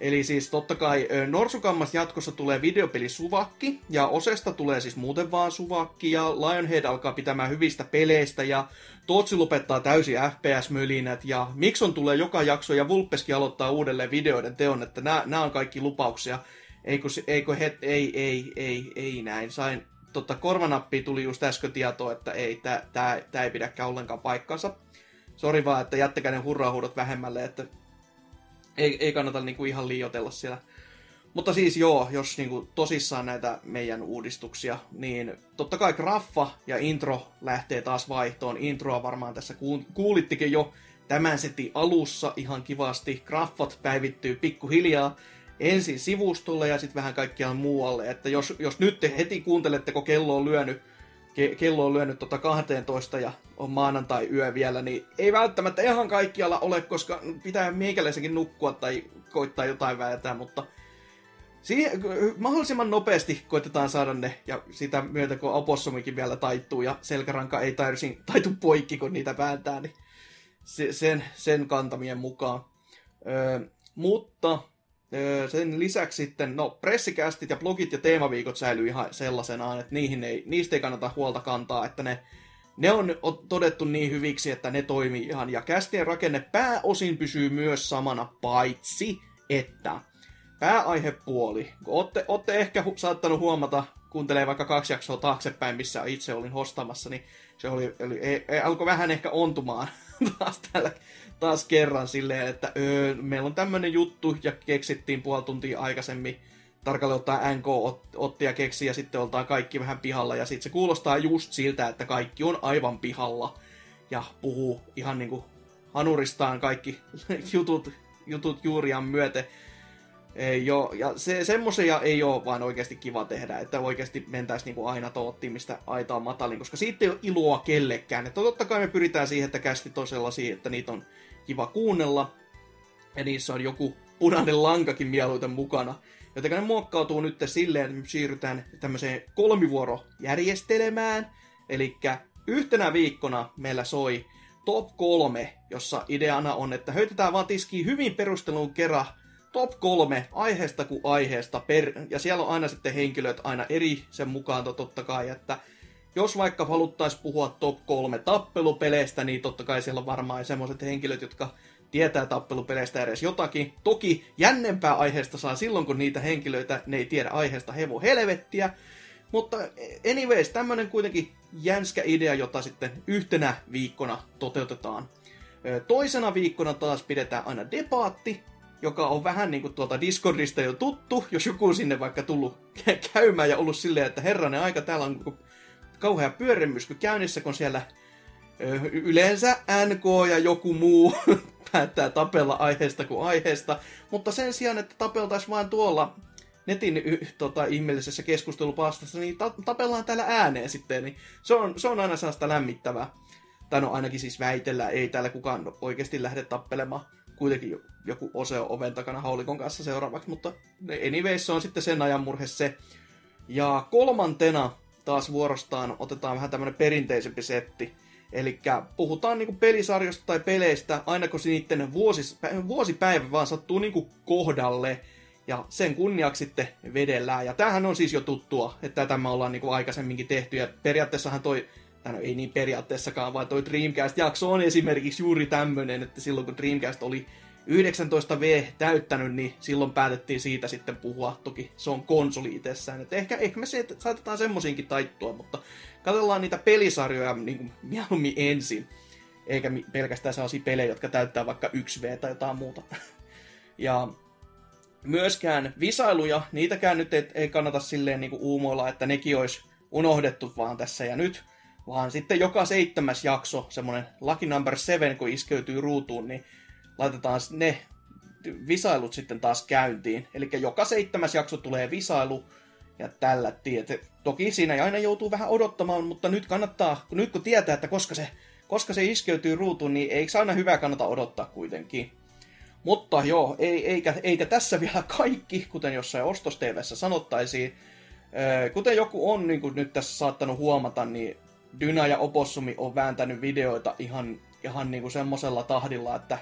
[SPEAKER 1] Eli siis totta kai Norsukammas jatkossa tulee videopeli Suvakki, ja Osesta tulee siis muuten vaan Suvakki, ja Lionhead alkaa pitämään hyvistä peleistä, ja Tootsi lopettaa täysin FPS-mölinät, ja Mikson tulee joka jakso, ja Vulpeskin aloittaa uudelleen videoiden teon, että nämä on kaikki lupauksia. Eikö, eikö het, ei, ei, ei, ei näin. Sain, totta, korvanappi tuli just äsken tietoa, että ei, tää ei pidäkään ollenkaan paikkansa. Sori vaan, että jättäkää ne hurrahuudot vähemmälle, että ei, ei kannata niinku ihan liioitella siellä. Mutta siis joo, jos niinku tosissaan näitä meidän uudistuksia, niin totta kai graffa ja intro lähtee taas vaihtoon. Introa varmaan tässä kuul- kuulittikin jo tämän setin alussa ihan kivasti. Graffat päivittyy pikkuhiljaa ensin sivustolle ja sitten vähän kaikkiaan muualle. Että jos, jos nyt te heti kuuntelette, kun kello on lyönyt, ke, kello on lyönyt tota 12 ja on maanantai yö vielä, niin ei välttämättä ihan kaikkialla ole, koska pitää meikäläisenkin nukkua tai koittaa jotain vääntää, mutta siihen, mahdollisimman nopeasti koitetaan saada ne, ja sitä myötä kun opossumikin vielä taittuu, ja selkäranka ei täysin taitu poikki, kun niitä vääntää, niin se, sen, sen kantamien mukaan. Öö, mutta sen lisäksi sitten, no pressikästit ja blogit ja teemaviikot säilyy ihan sellaisenaan, että niihin ei, niistä ei kannata huolta kantaa, että ne, ne on todettu niin hyviksi, että ne toimii ihan, ja kästien rakenne pääosin pysyy myös samana, paitsi että pääaihepuoli. Ootte, ootte ehkä hu- saattanut huomata, kuuntelee vaikka kaksi jaksoa taaksepäin, missä itse olin hostamassa, niin se oli, oli ei, ei, alkoi vähän ehkä ontumaan [laughs] taas, täällä, taas kerran silleen, että öö, meillä on tämmönen juttu ja keksittiin puoli tuntia aikaisemmin. Tarkalleen ottaen NK ot- otti ja keksi ja sitten oltaan kaikki vähän pihalla ja sitten se kuulostaa just siltä, että kaikki on aivan pihalla ja puhuu ihan niinku hanuristaan kaikki [laughs] jutut, jutut juuriaan myöten. Ei oo, ja se, semmosia ei ole vaan oikeasti kiva tehdä, että oikeasti mentäisiin niinku aina toottiin, mistä aita on matalin, koska siitä ei ole iloa kellekään. Että totta kai me pyritään siihen, että kästit on sellaisia, että niitä on kiva kuunnella, ja niissä on joku punainen lankakin mieluiten mukana. Joten ne muokkautuu nyt silleen, että me siirrytään tämmöiseen kolmivuorojärjestelmään, eli yhtenä viikkona meillä soi top kolme, jossa ideana on, että höytetään vaan tiskiin hyvin perustelun kerran top kolme aiheesta kuin aiheesta, per, ja siellä on aina sitten henkilöt aina eri sen mukaan to- totta kai, että jos vaikka haluttaisiin puhua top kolme tappelupeleistä, niin totta kai siellä on varmaan semmoiset henkilöt, jotka tietää tappelupeleistä edes jotakin. Toki jännempää aiheesta saa silloin, kun niitä henkilöitä, ne ei tiedä aiheesta hevo helvettiä. Mutta anyways, tämmönen kuitenkin jänskä idea, jota sitten yhtenä viikkona toteutetaan. Toisena viikkona taas pidetään aina debaatti, joka on vähän niin kuin tuolta Discordista jo tuttu, jos joku sinne vaikka tullut [laughs] käymään ja ollut silleen, että herranen aika, täällä on kauhea pyörimysky käynnissä, kun siellä yleensä NK ja joku muu [laughs] päättää tapella aiheesta kuin aiheesta, mutta sen sijaan, että tapeltaisiin vain tuolla netin tota, ihmeellisessä keskustelupastassa, niin ta- tapellaan täällä ääneen sitten, niin se on, se on aina sellaista lämmittävää. Tai no ainakin siis väitellään, ei täällä kukaan oikeasti lähde tappelemaan. Kuitenkin jo- joku ose on oven takana haulikon kanssa seuraavaksi, mutta anyways se on sitten sen ajan murhe se. Ja kolmantena taas vuorostaan otetaan vähän tämmönen perinteisempi setti. Eli puhutaan niinku pelisarjosta tai peleistä aina kun niiden vuosipäivä vaan sattuu niinku kohdalle. Ja sen kunniaksi sitten vedellään. Ja tämähän on siis jo tuttua, että tätä me ollaan niinku aikaisemminkin tehty. Ja periaatteessahan toi, tai no ei niin periaatteessakaan, vaan toi Dreamcast-jakso on esimerkiksi juuri tämmönen, että silloin kun Dreamcast oli 19V täyttänyt, niin silloin päätettiin siitä sitten puhua. Toki se on konsoli itsessään. Et ehkä, ehkä me se, saatetaan semmosiinkin taittua, mutta katsellaan niitä pelisarjoja niin kuin mieluummin ensin. Eikä pelkästään sellaisia pelejä, jotka täyttää vaikka 1V tai jotain muuta. [laughs] Ja myöskään visailuja, niitäkään nyt ei, ei kannata silleen niin kuin uumoilla, että nekin olisi unohdettu vaan tässä ja nyt. Vaan sitten joka seitsemäs jakso, semmoinen lucky number seven, kun iskeytyy ruutuun, niin laitetaan ne visailut sitten taas käyntiin. Eli joka seitsemäs jakso tulee visailu, ja tällä tiet. Toki siinä aina joutuu vähän odottamaan, mutta nyt kannattaa, kun nyt kun tietää, että koska se, koska se iskeytyy ruutuun, niin eikö aina hyvä kannata odottaa kuitenkin. Mutta joo, ei, eikä, eikä tässä vielä kaikki, kuten jossain ostos sanottaisiin. Kuten joku on niin kuin nyt tässä saattanut huomata, niin Dyna ja Opossumi on vääntänyt videoita ihan, ihan niin kuin semmosella tahdilla, että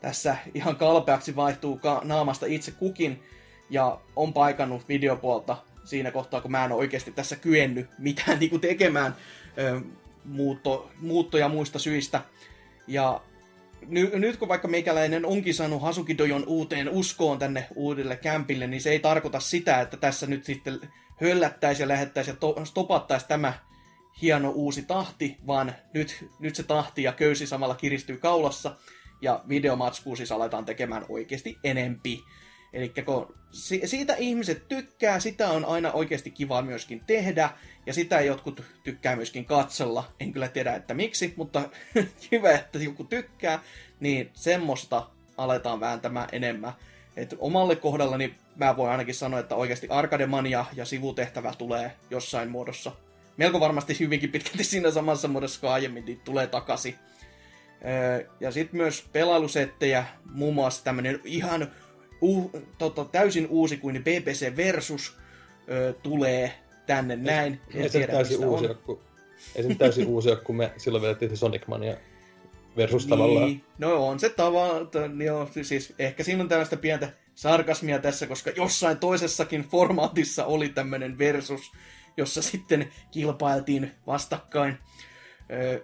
[SPEAKER 1] tässä ihan kalpeaksi vaihtuu ka- naamasta itse kukin ja on paikannut videopuolta siinä kohtaa, kun mä en ole oikeasti tässä kyennyt mitään [laughs] niin kuin tekemään ö, muutto, muuttoja muista syistä. Ja ny, nyt kun vaikka meikäläinen onkin saanut Hasukidojon uuteen uskoon tänne uudelle kämpille, niin se ei tarkoita sitä, että tässä nyt sitten höllättäisiin ja lähettäisiin ja to, stopattaisiin tämä hieno uusi tahti, vaan nyt, nyt se tahti ja köysi samalla kiristyy kaulassa, ja videomatskua siis aletaan tekemään oikeasti enempi. Eli kun si- siitä ihmiset tykkää, sitä on aina oikeasti kiva myöskin tehdä, ja sitä jotkut tykkää myöskin katsella. En kyllä tiedä, että miksi, mutta [laughs] hyvä, että joku tykkää, niin semmoista aletaan vääntämään enemmän. Et omalle kohdallani mä voin ainakin sanoa, että oikeasti Arkademania ja sivutehtävä tulee jossain muodossa. Melko varmasti hyvinkin pitkälti siinä samassa muodossa kuin aiemmin, niin tulee takaisin. Öö, Ja sitten myös pelailusettejä, muun muassa tämmönen ihan uh, tota, täysin uusi kuin BBC Versus öö, tulee tänne näin. En
[SPEAKER 14] Ei se
[SPEAKER 1] tiedä,
[SPEAKER 14] täysin uusia,
[SPEAKER 1] on.
[SPEAKER 14] kun, ei se täysin uusia, kun me silloin vedettiin se Sonic Mania versus tavallaan.
[SPEAKER 1] Niin, no on se tavallaan, joo, siis ehkä siinä on tällaista pientä sarkasmia tässä, koska jossain toisessakin formaatissa oli tämmöinen versus, jossa sitten kilpailtiin vastakkain.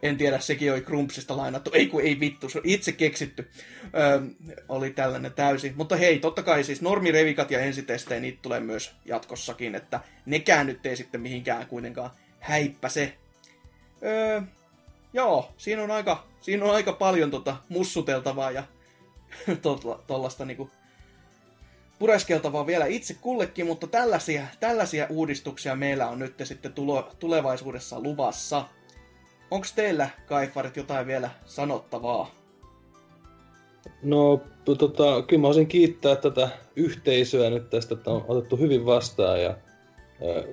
[SPEAKER 1] En tiedä, sekin oli Krumpsista lainattu. Ei kun ei vittu, se on itse keksitty. Öö, oli tällainen täysi. Mutta hei, totta kai siis normirevikat ja ensitestejä, niitä tulee myös jatkossakin, että nekään nyt ei sitten mihinkään kuitenkaan häippäse. Öö, joo, siinä on aika, siinä on aika paljon tota mussuteltavaa ja [laughs] tuollaista niinku pureskeltavaa vielä itse kullekin, mutta tällaisia, tällaisia uudistuksia meillä on nyt sitten tulo, tulevaisuudessa luvassa. Onko teillä, Kaifarit, jotain vielä sanottavaa?
[SPEAKER 14] No, tota, kyllä mä olisin kiittää tätä yhteisöä nyt tästä, että on otettu hyvin vastaan ja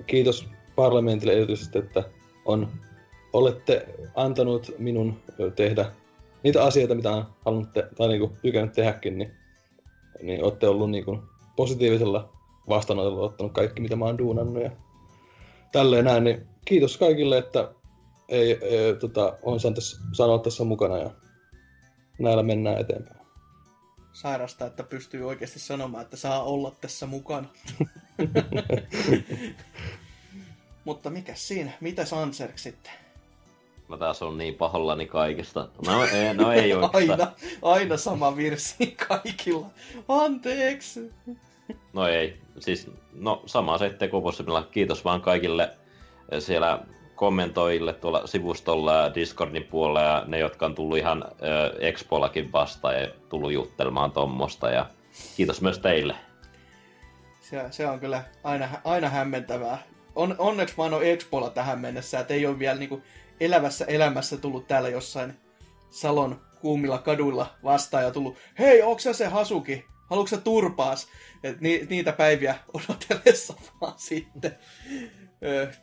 [SPEAKER 14] kiitos parlamentille erityisesti, että on, olette antanut minun tehdä niitä asioita, mitä on halunnut te- tai niinku tykännyt tehdäkin, niin, niin olette ollut niinku positiivisella vastaanotolla ottanut kaikki, mitä mä oon duunannut ja tälleen näin, niin kiitos kaikille, että ei, ei, tota, on saanut tässä, sanoa tässä mukana ja näillä mennään eteenpäin.
[SPEAKER 1] Sairasta, että pystyy oikeasti sanomaan, että saa olla tässä mukana. [laughs] Mutta mikä siinä? Mitä Sanserk sitten?
[SPEAKER 9] Mä taas on niin pahollani kaikesta. No ei, no ei [laughs] oikeastaan.
[SPEAKER 1] Aina, aina sama virsi kaikilla. Anteeksi.
[SPEAKER 9] No ei. Siis, no sama se, ettei Kopossimilla. Kiitos vaan kaikille siellä kommentoijille tuolla sivustolla ja Discordin puolella ja ne, jotka on tullut ihan ö, Expolakin vastaan ja tullut juttelemaan tommosta. Ja kiitos myös teille.
[SPEAKER 1] Se, se on kyllä aina, aina hämmentävää. On, onneksi mä oon Expolla tähän mennessä, että ei ole vielä niinku elävässä elämässä tullut täällä jossain Salon kuumilla kaduilla vastaan ja tullut, hei, onko se se Hasuki? Haluatko turpaas? Et ni, niitä päiviä odotellessa [laughs] vaan sitten.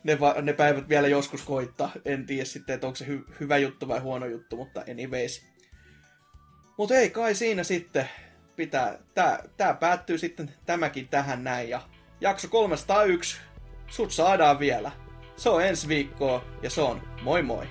[SPEAKER 1] Ne, va, ne päivät vielä joskus koittaa. En tiedä sitten, että onko se hy, hyvä juttu vai huono juttu, mutta anyways. Mutta ei kai siinä sitten pitää, tää, tää päättyy sitten tämäkin tähän näin ja jakso 301, sut saadaan vielä. Se on ensi viikkoa ja se on moi moi.